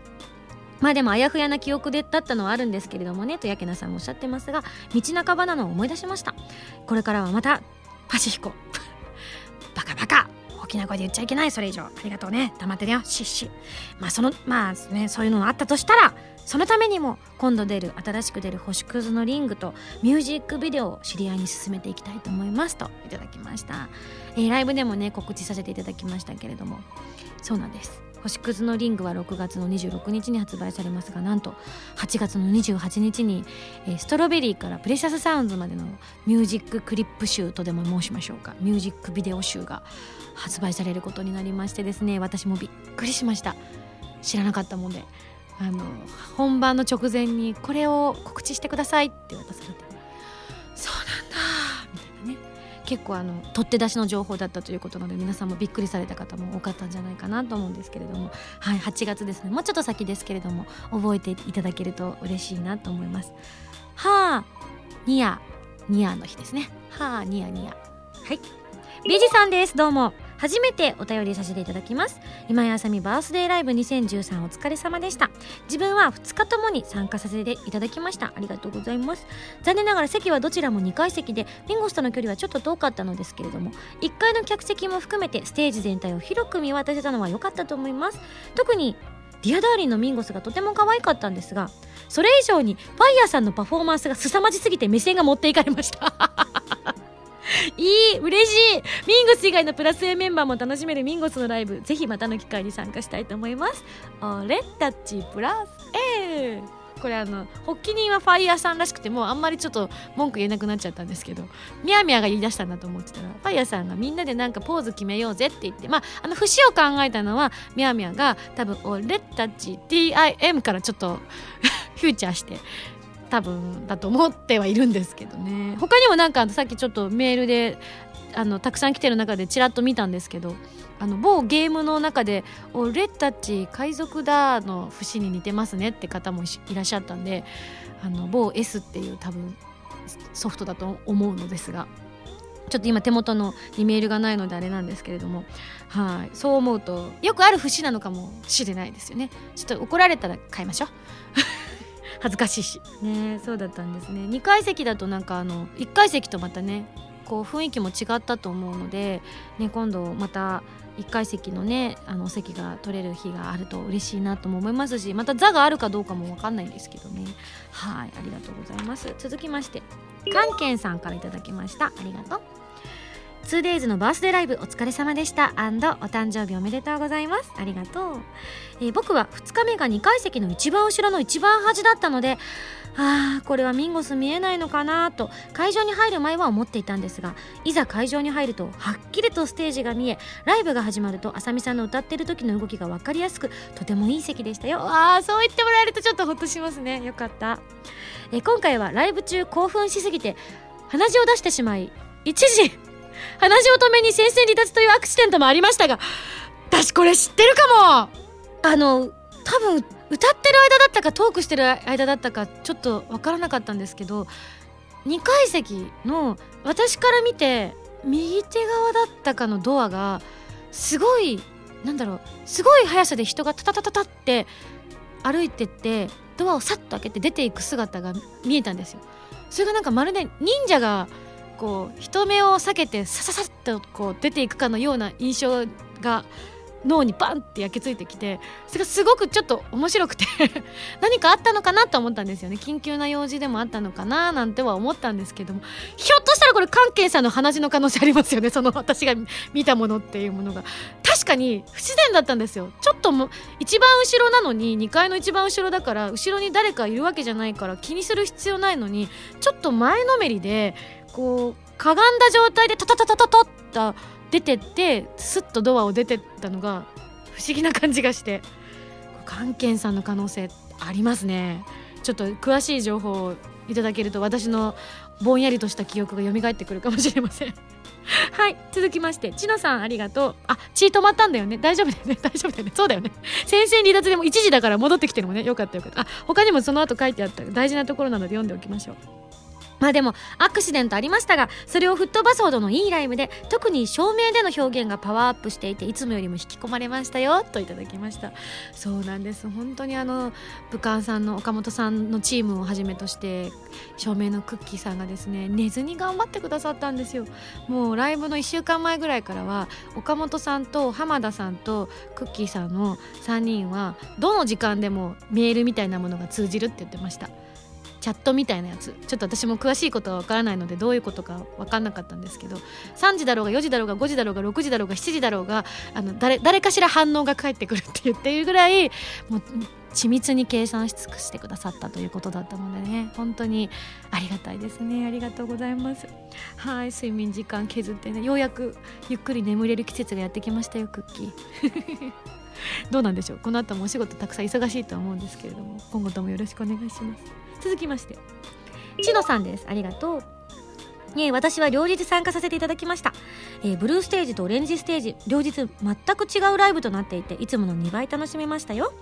まあでもあやふやな記憶でだったのはあるんですけれどもねとやけなさんもおっしゃってますが道半ばなのを思い出しました。これからはまたパシフィコ。(laughs) バカバカ。大きな声で言っちゃいけない。それ以上。ありがとうね。黙ってるよ。シッシまあそのまあねそういうのがあったとしたらそのためにも今度出る新しく出る星屑のリングとミュージックビデオを知り合いに進めていきたいと思います。といただきました、えーライブでもね告知させていただきましたけれども。そうなんです。星屑のリングは6月の26日に発売されますがなんと8月の28日に、えーストロベリーからプレシャスサウンズまでのミュージッククリップ集とでも申しましょうか。ミュージックビデオ集が発売されることになりましてですね私もびっくりしました。知らなかったもんであの本番の直前にこれを告知してくださいって渡されて。そうなんだ。結構あの取って出しの情報だったということなので皆さんもびっくりされた方も多かったんじゃないかなと思うんですけれどもはい8月ですね。もうちょっと先ですけれども覚えていただけると嬉しいなと思います。はあニヤニヤの日ですね。はあニヤニヤはい。ビジさんです。どうも。初めてお便りさせていただきます。今井あさみバースデーライブ2013お疲れ様でした。自分は2日ともに参加させていただきました。ありがとうございます。残念ながら席はどちらも2階席でミンゴスとの距離はちょっと遠かったのですけれども1階の客席も含めてステージ全体を広く見渡せたのは良かったと思います。特に Dear Darling のミンゴスがとても可愛かったんですがそれ以上にファイヤーさんのパフォーマンスが凄まじすぎて目線が持っていかれました。(laughs) (laughs) いい嬉しい。ミンゴス以外のプラス A メンバーも楽しめるミンゴスのライブぜひまたの機会に参加したいと思います。俺たちプラス。A これあの発起人はファイヤーさんらしくてもうあんまりちょっと文句言えなくなっちゃったんですけどミヤミヤが言い出したんだと思ってたらファイヤーさんがみんなでなんかポーズ決めようぜって言ってまああの節を考えたのはミヤミヤが多分俺たち TIM からちょっと (laughs) フューチャーして多分だと思ってはいるんですけどね。他にもなんかさっきちょっとメールであのたくさん来てる中でちらっと見たんですけどあの某ゲームの中で「俺たち海賊だ」の節に似てますねって方もいらっしゃったんであの某 S っていう多分ソフトだと思うのですがちょっと今手元のにメールがないのであれなんですけれどもはい。そう思うとよくある節なのかもしれないですよね。ちょっと怒られたら変えましょう。恥ずかしいし。ねそうだったんですね。2階席だとなんかあの1階席とまたねこう雰囲気も違ったと思うので、ね、今度また1階席のねあの席が取れる日があると嬉しいなとも思いますしまた座があるかどうかも分かんないんですけどね。はいありがとうございます。続きましてカンケンさんから頂きました。ありがとう。2days のバースデーライブお疲れ様でした。お誕生日おめでとうございます。ありがとう、えー、僕は2日目が2階席の一番後ろの一番端だったのであーこれはミンゴス見えないのかなと会場に入る前は思っていたんですがいざ会場に入るとはっきりとステージが見えライブが始まるとあさみさんの歌ってる時の動きが分かりやすくとてもいい席でしたよ。あーそう言ってもらえるとちょっとほっとしますね。よかった。え今回はライブ中興奮しすぎて鼻血を出してしまい一時鼻血を止めに戦線離脱というアクシデントもありましたが私これ知ってるかもあの多分歌ってる間だったかトークしてる間だったかちょっと分からなかったんですけど2階席の私から見て右手側だったかのドアがすごいなんだろうすごい速さで人がタタタタタって歩いてってドアをさっと開けて出ていく姿が見えたんですよ。それがなんかまるで忍者がこう人目を避けてさささっとこう出ていくかのような印象が脳にバンって焼き付いてきてそれがすごくちょっと面白くて (laughs) 何かあったのかなと思ったんですよね。緊急な用事でもあったのかななんては思ったんですけどもひょっとしたらこれ関係者の話の可能性ありますよね。(laughs) その私が見たものっていうものが。確かに不自然だったんですよ。ちょっとも一番後ろなのに2階の一番後ろだから後ろに誰かいるわけじゃないから気にする必要ないのにちょっと前のめりでこうかがんだ状態でタタタタタタッと出てってスッとドアを出てったのが不思議な感じがして。関係さんの可能性ありますね。ちょっと詳しい情報をいただけると私のぼんやりとした記憶が蘇ってくるかもしれません。(laughs) はい続きましてちのさんありがとう。あ血止まったんだよね。大丈夫だよね。(laughs) 大丈夫だよね。そうだよね。先生離脱でも1時だから戻ってきてるもんね。よかったよかった。あ他にもその後書いてあった。大事なところなので読んでおきましょう。まあでもアクシデントありましたがそれを吹っ飛ばすほどのいいライブで特に照明での表現がパワーアップしていていつもよりも引き込まれましたよといただきました。そうなんです。本当にあの武漢さんの岡本さんのチームをはじめとして照明のクッキーさんがですね寝ずに頑張ってくださったんですよ。もうライブの1週間前ぐらいからは岡本さんと浜田さんとクッキーさんの3人はどの時間でもメールみたいなものが通じるって言ってました。チャットみたいなやつ。ちょっと私も詳しいことは分からないのでどういうことか分かんなかったんですけど。3時だろうが4時だろうが5時だろうが6時だろうが7時だろうがあの誰誰かしら反応が返ってくるって言っているぐらいもう緻密に計算し尽くしてくださったということだったのでね。本当にありがたいですね。ありがとうございます。はい睡眠時間削ってね。ようやくゆっくり眠れる季節がやってきましたよクッキー。(laughs) どうなんでしょう。この後もお仕事たくさん忙しいとは思うんですけれども今後ともよろしくお願いします。続きまして。千野さんです。ありがとう。え私は両日参加させていただきました、えー、ブルーステージとオレンジステージ両日全く違うライブとなっていていつもの2倍楽しめましたよ。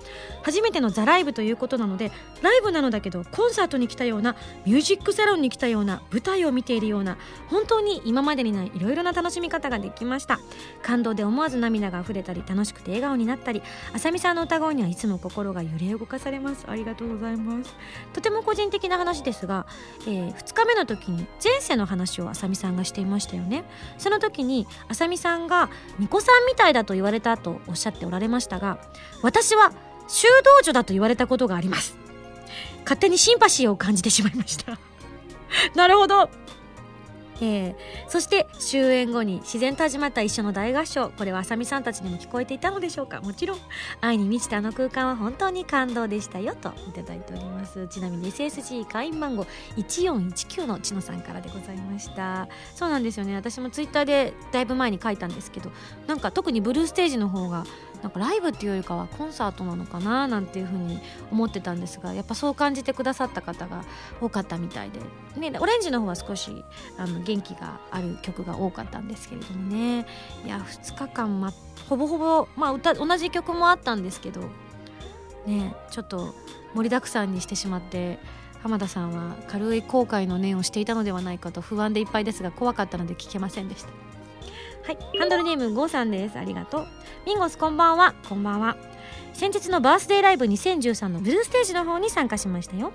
初めてのザライブということなのでライブなのだけどコンサートに来たようなミュージックサロンに来たような舞台を見ているような本当に今までにないいろいろな楽しみ方ができました。感動で思わず涙が溢れたり楽しくて笑顔になったりあさみさんの歌声にはいつも心が揺れ動かされます。ありがとうございます。とても個人的な話ですが、えー、2日目の時に前世の話話をあさみさんがしていましたよね。その時にあさみさんが「巫女さんみたいだと言われた」とおっしゃっておられましたが私は修道女だと言われたことがあります勝手にシンパシーを感じてしまいました。(laughs) なるほど。えー、そして終演後に自然と始まった一緒の大合唱。これはあさみさんたちにも聞こえていたのでしょうか？もちろん。愛に満ちたあの空間は本当に感動でしたよといただいております。ちなみに SSG 会員番号1419のちのさんからでございました。そうなんですよね。私もツイッターでだいぶ前に書いたんですけどなんか特にブルーステージの方がなんかライブっていうよりかはコンサートなのかななんていうふうに思ってたんですがやっぱそう感じてくださった方が多かったみたいで、ね、オレンジの方は少しあの元気がある曲が多かったんですけれどもねいや2日間、ま、ほぼほぼ、まあ歌、同じ曲もあったんですけどねちょっと盛りだくさんにしてしまって浜田さんは軽い後悔の念をしていたのではないかと不安でいっぱいですが怖かったので聞けませんでした。はい。ハンドルネームゴーさんです。ありがとう。ミンゴスこんばんは。こんばんは。先日のバースデーライブ2013のブルーステージの方に参加しましたよ。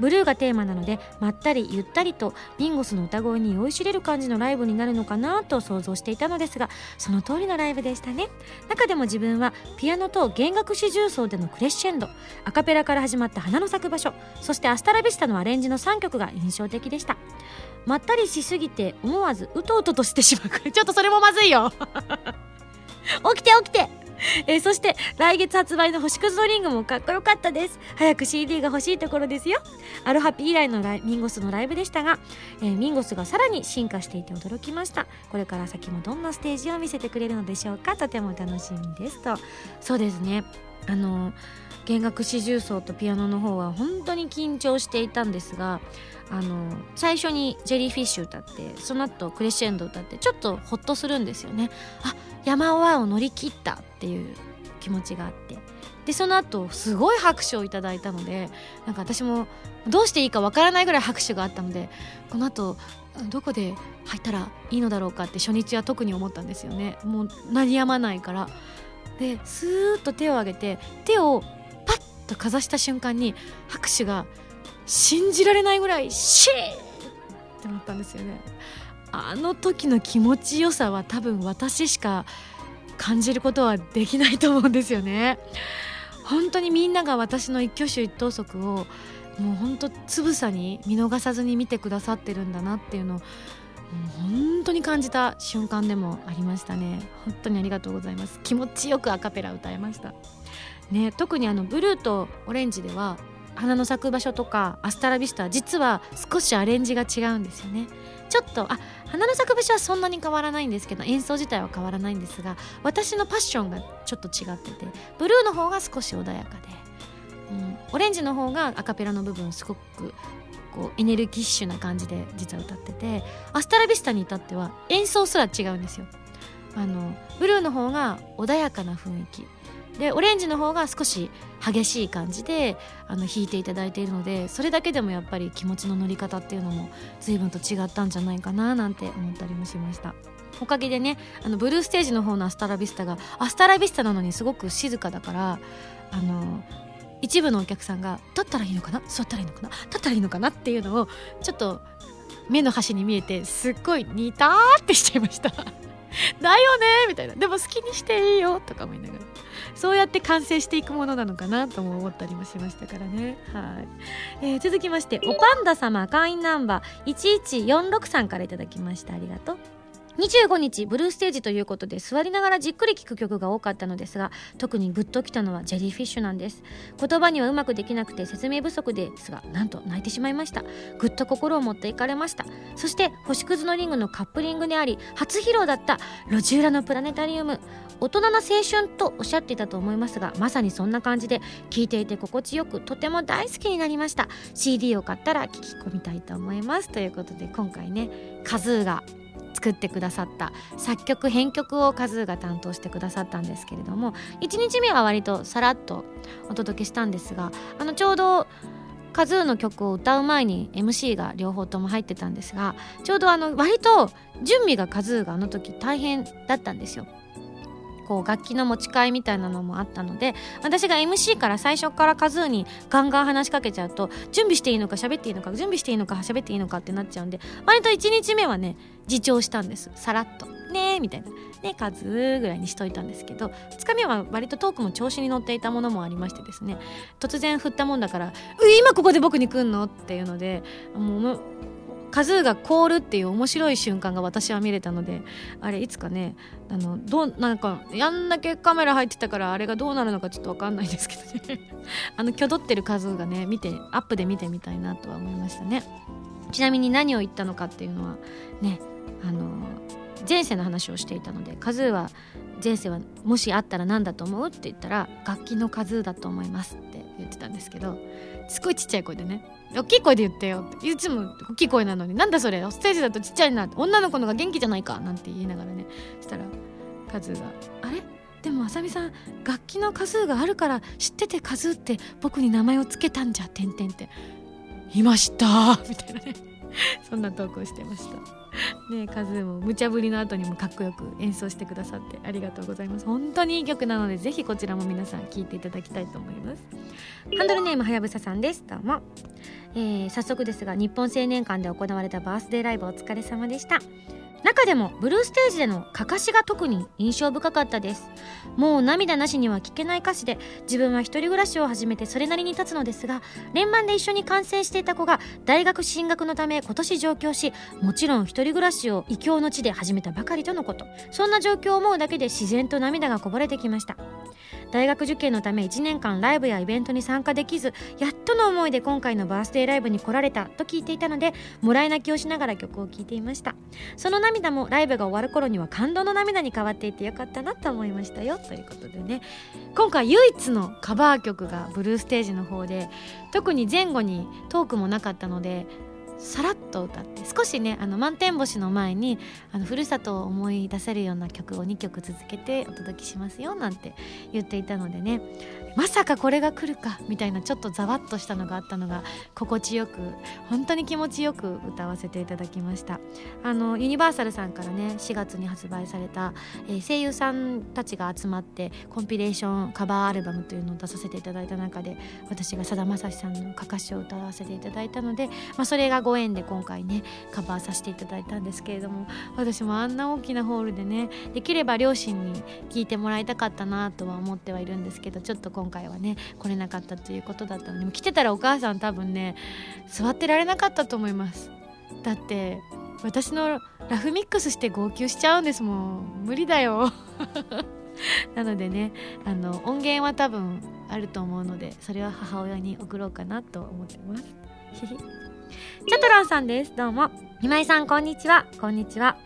ブルーがテーマなのでまったりゆったりとミンゴスの歌声に酔いしれる感じのライブになるのかなと想像していたのですがその通りのライブでしたね。中でも自分はピアノと弦楽四重奏でのクレッシェンドアカペラから始まった花の咲く場所そしてアスタラビスタのアレンジの3曲が印象的でした。まったりしすぎて思わずうとうととしてしまう。(laughs) ちょっとそれもまずいよ。起きて起きて。(laughs) えー、そして来月発売の星屑のリングもかっこよかったです。早く CD が欲しいところですよ。アロハピ以来のライミンゴスのライブでしたが、えー、ミンゴスがさらに進化していて驚きました。これから先もどんなステージを見せてくれるのでしょうか？とても楽しみですと。そうですね。あの弦楽四重奏とピアノの方は本当に緊張していたんですがあの最初にジェリーフィッシュ歌ってその後クレッシェンド歌ってちょっとホッとするんですよね。あ山を乗り切ったっていう気持ちがあって。でその後すごい拍手をいただいたのでなんか私もどうしていいかわからないぐらい拍手があったのでこの後どこで入ったらいいのだろうかって初日は特に思ったんですよね。もう鳴りやまないから。でスーッと手を上げて手をパッとかざした瞬間に拍手が信じられないぐらいシーン!ってなったんですよね。あの時の気持ちよさは多分私しか感じることはできないと思うんですよね。本当にみんなが私の一挙手一投足をもう本当つぶさに見逃さずに見てくださってるんだなっていうのを本当に感じた瞬間でもありましたね。本当にありがとうございます。気持ちよくアカペラ歌えました。ね特にあのブルーとオレンジでは花の咲く場所とかアスタラビスタ実は少しアレンジが違うんですよね。ちょっとあ花の咲く場所はそんなに変わらないんですけど演奏自体は変わらないんですが私のパッションがちょっと違っててブルーの方が少し穏やかで、うん、オレンジの方がアカペラの部分すごくこうエネルギッシュな感じで実は歌っててアスタラビスタに至っては演奏すら違うんですよ。あのブルーの方が穏やかな雰囲気。でオレンジの方が少し激しい感じであの弾いていただいているのでそれだけでもやっぱり気持ちの乗り方っていうのも随分と違ったんじゃないかななんて思ったりもしました。おかげでねあのブルーステージの方のアスタラビスタがアスタラビスタなのにすごく静かだからあの一部のお客さんが立ったらいいのかな？座ったらいいのかな立ったらいいのかな？っていうのをちょっと目の端に見えてすっごい似たってしちゃいましただよねみたいなでも好きにしていいよとか思いながら。そうやって完成していくものなのかなとも思ったりもしましたからね。はい、えー、続きましておパンダ様会員ナンバー1146さんからいただきました。ありがとう。25日ブルーステージということで座りながらじっくり聴く曲が多かったのですが特にグッときたのはジェリーフィッシュなんです。言葉にはうまくできなくて説明不足ですがなんと泣いてしまいました。ぐっと心を持っていかれました。そして星屑のリングのカップリングであり初披露だった路地裏のプラネタリウム。大人な青春とおっしゃっていたと思いますがまさにそんな感じで聴いていて心地よくとても大好きになりました。CD を買ったら聴き込みたいと思います。ということで今回ねカズーが作ってくださった作曲編曲をカズーが担当してくださったんですけれども1日目は割とさらっとお届けしたんですがあのちょうどカズーの曲を歌う前に MC が両方とも入ってたんですがちょうどあの割と準備がカズーがあの時大変だったんですよ。こう楽器の持ち替えみたいなのもあったので私が MC から最初からカズーにガンガン話しかけちゃうと準備していいのか喋っていいのか準備していいのか喋っていいのかってなっちゃうんで割と1日目はね自重したんです。さらっと。ねみたいな。ねカズーぐらいにしといたんですけど2日目は割とトークも調子に乗っていたものもありましてですね。突然振ったもんだから「今ここで僕に来んの?」っていうのでもうカズーが凍るっていう面白い瞬間が私は見れたのであれいつかねあのどうなんかやんだけカメラ入ってたからあれがどうなるのかちょっと分かんないですけどね。(laughs) あの挙動ってるカズーがね見てアップで見てみたいなとは思いましたね。ちなみに何を言ったのかっていうのはねあの前世の話をしていたのでカズーは前世はもしあったら何だと思うって言ったら楽器のカズーだと思いますって言ってたんですけどすごいちっちゃい声でね大きい声で言ってよ。っていつも大きい声なのに。なんだそれステージだとちっちゃいな女の子のが元気じゃないかなんて言いながらね。したらカズーが「あれ？でもあさみさん楽器の数があるから知っててカズーって僕に名前を付けたんじゃてんてんって。いました」みたいなね。そんな投稿してました。(laughs) ねカズーも無茶ぶりの後にもかっこよく演奏してくださってありがとうございます。本当にいい曲なのでぜひこちらも皆さん聴いていただきたいと思います。ハンドルネームはやぶささんです。どうも、えー、早速ですが日本青年館で行われたバースデーライブお疲れ様でした。中でもブルーステージでのかかしが特に印象深かったです。もう涙なしには聞けない歌詞で自分は一人暮らしを始めてそれなりに立つのですが連番で一緒に観戦していた子が大学進学のため今年上京しもちろん一人暮らしを異郷の地で始めたばかりとのこと。そんな状況を思うだけで自然と涙がこぼれてきました。大学受験のため1年間ライブやイベントに参加できずやっとの思いで今回のバースデーライブに来られたと聞いていたのでもらい泣きをしながら曲を聴いていました。その涙もライブが終わる頃には感動の涙に変わっていてよかったなと思いましたよ。ということでね。今回唯一のカバー曲がブルーステージの方で特に前後にトークもなかったのでさらっと歌って少しねあの満天星の前にあのふるさとを思い出せるような曲を2曲続けてお届けしますよなんて言っていたのでね。まさかこれが来るかみたいなちょっとざわっとしたのがあったのが心地よく本当に気持ちよく歌わせていただきました。あのユニバーサルさんからね4月に発売された、えー、声優さんたちが集まってコンピレーションカバーアルバムというのを出させていただいた中で私がさだまさしさんのかかしを歌わせていただいたので、まあ、それがご縁で今回ねカバーさせていただいたんですけれども私もあんな大きなホールでねできれば両親に聞いてもらいたかったなとは思ってはいるんですけどちょっと今今回はね来れなかったということだったので来てたらお母さん多分ね座ってられなかったと思います。だって私のラフミックスして号泣しちゃうんですもん。無理だよ。(laughs) なのでねあの音源は多分あると思うのでそれは母親に送ろうかなと思ってます。チャトランさんです。どうも。今井さんこんにちは。こんにちは。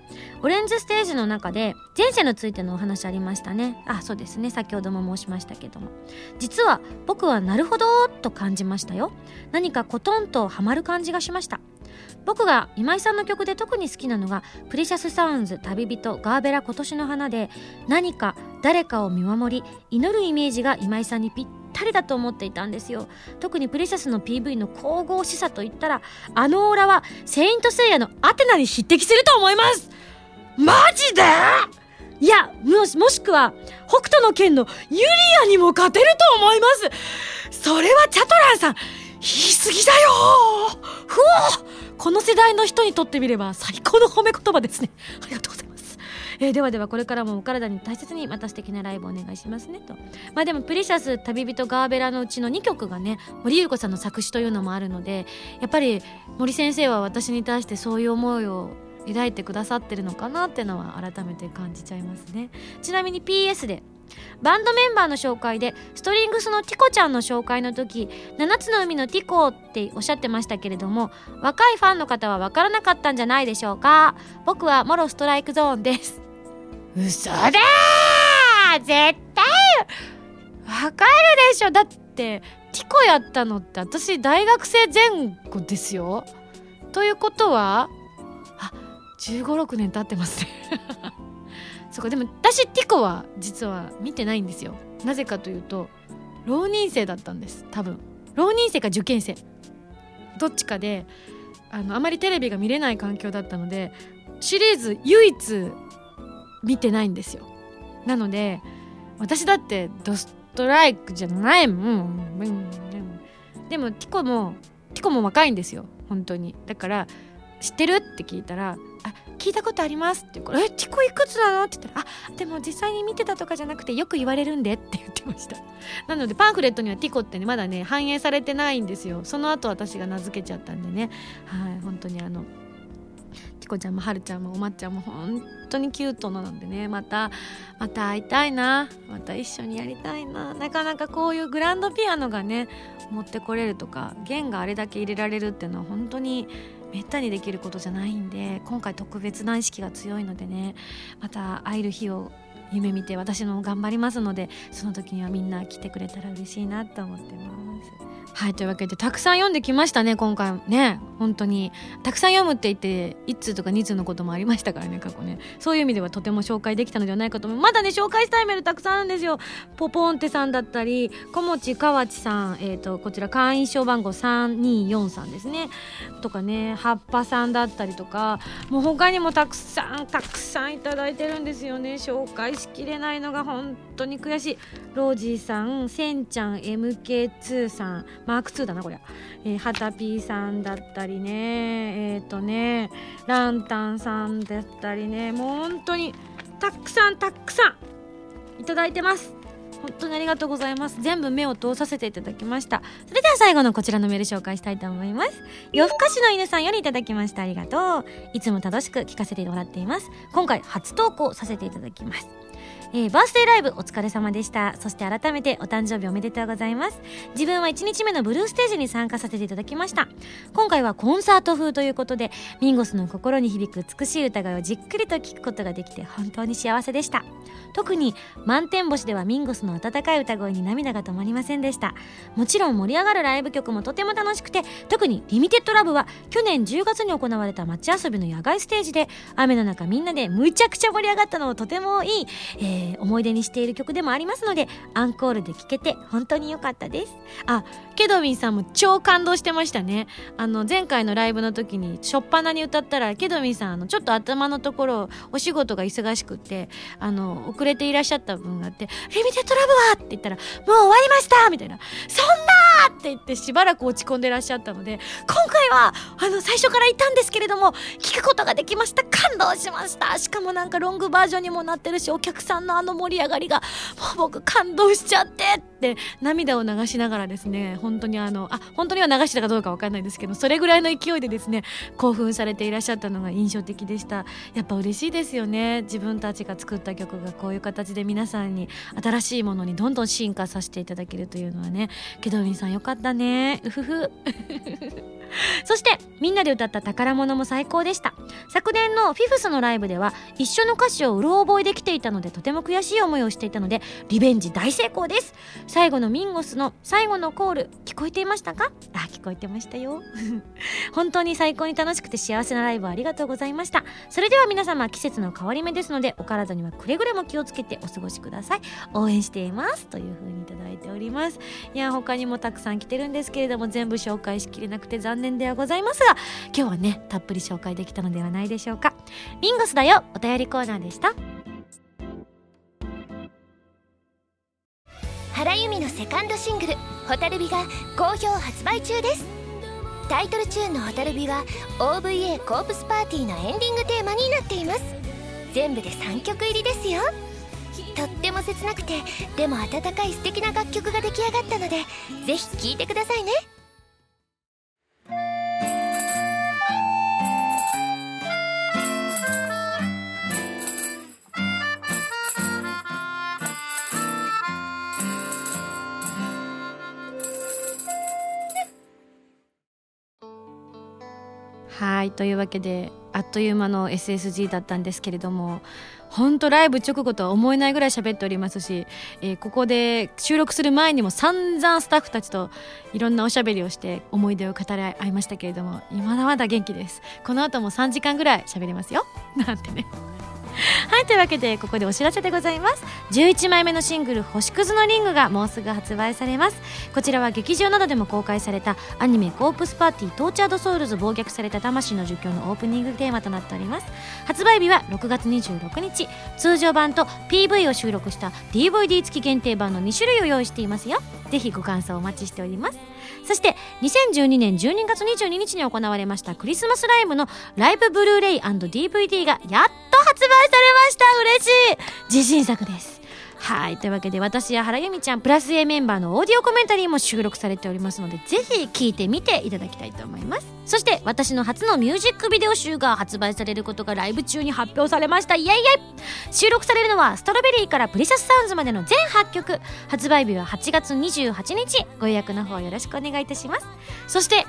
オレンジステージの中で前世についてのお話ありましたね。あそうですね。先ほども申しましたけども。実は僕はなるほどと感じましたよ。何かコトンとハマる感じがしました。僕が今井さんの曲で特に好きなのがプレシャスサウンズ旅人ガーベラ今年の花で何か誰かを見守り祈るイメージが今井さんにぴったりだと思っていたんですよ。特にプレシャスの PV の神々しさといったらあのオーラはセイントセイヤのアテナに匹敵すると思います。マジで？いやもしもしくは北斗の剣のユリアにも勝てると思います。それはチャトランさん言い過ぎだよ。ふお。この世代の人にとってみれば最高の褒め言葉ですね。ありがとうございます。えー、ではではこれからもお体に大切にまた素敵なライブお願いしますねと。まあでもプリシャス旅人ガーベラのうちの2曲がね森優子さんの作詞というのもあるのでやっぱり森先生は私に対してそういう思いを抱いてくださってるのかなってのは改めて感じちゃいますね。ちなみに PS でバンドメンバーの紹介でストリングスのティコちゃんの紹介の時7つの海のティコっておっしゃってましたけれども若いファンの方は分からなかったんじゃないでしょうか。僕はモロストライクゾーンです。嘘だ絶対わかるでしょ。だってティコやったのって私大学生前後ですよ。ということはあ1 5 6年経ってますね。(laughs) そうかでも私ティコは実は見てないんですよ。なぜかというと浪人生だったんです。多分。浪人生か受験生。どっちかであのあまりテレビが見れない環境だったのでシリーズ唯一見てないんですよ。なので私だってドストライクじゃないもん、でもティコもティコも若いんですよ。本当に。だから知ってる？って聞いたら「あ聞いたことあります」って言うから「えティコいくつなの?」って言ったら「あでも実際に見てたとかじゃなくてよく言われるんで」って言ってました。なのでパンフレットにはティコってねまだね反映されてないんですよ。その後私が名付けちゃったんでね。はい本当にあのこちゃんもはるちゃんもおまっちゃんも本当にキュートなのでね。またまた会いたいな。また一緒にやりたいな。なかなかこういうグランドピアノがね持ってこれるとか弦があれだけ入れられるっていうのは本当にめったにできることじゃないんで今回特別な意識が強いのでねまた会える日を夢見て私も頑張りますのでその時にはみんな来てくれたら嬉しいなと思ってます。はいというわけでたくさん読んできましたね今回。ね本当に。たくさん読むって言って1通とか2通のこともありましたからね過去ね。そういう意味ではとても紹介できたのではないかと思う。まだね紹介したいメールたくさんあるんですよ。ポポンテさんだったり小持河内さんえっ、ー、とこちら会員証番号3243ですね。とかね葉っぱさんだったりとかもう他にもたくさんたくさんいただいてるんですよね。紹介しきれないのが本当に悔しい。ロージーさんせんちゃん MK2 さんマーク2だなこりゃ、えー、はたぴーさんだったりね。えっ、ー、とねランタンさんだったりね。もう本当にたくさんたくさんいただいてます。本当にありがとうございます。全部目を通させていただきました。それでは最後のこちらのメール紹介したいと思います。夜更かしの犬さんよりいただきました。ありがとう。いつも楽しく聞かせてもらっています。今回初投稿させていただきます。えー、バースデーライブお疲れ様でした。そして改めてお誕生日おめでとうございます。自分は1日目のブルーステージに参加させていただきました。今回はコンサート風ということでミンゴスの心に響く美しい歌声をじっくりと聴くことができて本当に幸せでした。特に満天星ではミンゴスの温かい歌声に涙が止まりませんでした。もちろん盛り上がるライブ曲もとても楽しくて特にリミテッドラブは去年10月に行われた街遊びの野外ステージで雨の中みんなでむちゃくちゃ盛り上がったのをとてもいい、えー、え思い出にしている曲でもありますのでアンコールで聴けて本当に良かったですあケドウィンさんも超感動してましたねあの前回のライブの時にしょっぱなに歌ったらケドウィンさんあのちょっと頭のところお仕事が忙しくってあの遅れていらっしゃった分があって「リミテッドラブは!」って言ったら「もう終わりました!」みたいな「そんな!」って言ってしばらく落ち込んでらっしゃったので今回はあの最初からいたんですけれども聞くことができました感動しましたしかもなんかロングバージョンにもなってるしお客さんのあの盛り上がりがもう僕感動しちゃってって涙を流しながらですね本当にあのあ本当には流したかどうかわかんないですけどそれぐらいの勢いでですね興奮されていらっしゃったのが印象的でした。やっぱ嬉しいですよね。自分たちが作った曲がこういう形で皆さんに新しいものにどんどん進化させていただけるというのはね。ケドウィンさんよかったね。うふふ。(laughs) そしてみんなで歌った宝物も最高でした。昨年のフィフスのライブでは一緒の歌詞をうろ覚えできていたのでとても悔しい思いをしていたのでリベンジ大成功です。最後のミンゴスの最後のコール聞こえていましたか？あ聞こえてましたよ。(laughs) 本当に最高に楽しくて幸せなライブありがとうございました。それでは皆様季節の変わり目ですのでお体にはくれぐれも気をつけてお過ごしください。応援しています。という風にいただいております。いや他にもたくさん来てるんですけれども全部紹介しきれなくて残残念ではございますが今日はねたっぷり紹介できたのではないでしょうか。ミンゴスだよ。お便りコーナーでした。原由美のセカンドシングル「蛍火」が好評発売中です。タイトルチューンの「蛍火」は OVA コープスパーティーのエンディングテーマになっています。全部で3曲入りですよ。とっても切なくてでも温かい素敵な楽曲が出来上がったのでぜひ聴いてくださいね。はいというわけであっという間の SSG だったんですけれども本当ライブ直後とは思えないぐらい喋っておりますし、えー、ここで収録する前にも散々スタッフたちといろんなおしゃべりをして思い出を語り合いましたけれどもまだまだ元気です。この後も3時間ぐらい喋りますよ。なんてね。(laughs) はいというわけでここでお知らせでございます。11枚目のシングル「星屑のリング」がもうすぐ発売されます。こちらは劇場などでも公開されたアニメ「コープスパーティー Tortured Souls 暴虐された魂の呪叫」のオープニングテーマとなっております。発売日は6月26日。通常版と PV を収録した DVD 付き限定版の2種類を用意していますよ。ぜひご感想お待ちしております。そして2012年12月22日に行われましたクリスマスライブのライブブルーレイ &DVD がやっと発売されました。嬉しい!自信作です。はい。というわけで私や原由美ちゃんプラス A メンバーのオーディオコメンタリーも収録されておりますのでぜひ聴いてみていただきたいと思います。そして私の初のミュージックビデオ集が発売されることがライブ中に発表されました。イエイイエイ。収録されるのはストロベリーから Precious Sounds までの全8曲発売日は8月28日。ご予約の方よろしくお願いいたします。そして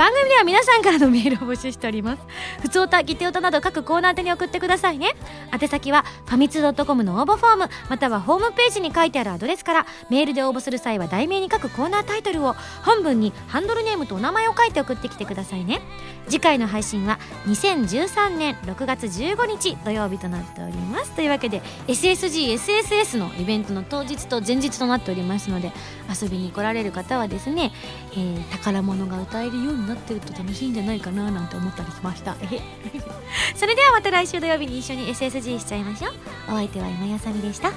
番組では皆さんからのメールを募集しております。ふつおたぎておたなど各コーナー宛てに送ってくださいね。宛先はファミツー .com の応募フォームまたはホームページに書いてあるアドレスからメールで応募する際は題名に書くコーナータイトルを本文にハンドルネームとお名前を書いて送ってきてくださいね。次回の配信は2013年6月15日土曜日となっております。というわけで SSGSSS のイベントの当日と前日となっておりますので遊びに来られる方はですね、えー宝物が歌えるようになってると楽しいんじゃないかななんて思ったりしました。(laughs) それではまた来週土曜日に一緒に SSG しちゃいましょう。お相手は今やさみでした。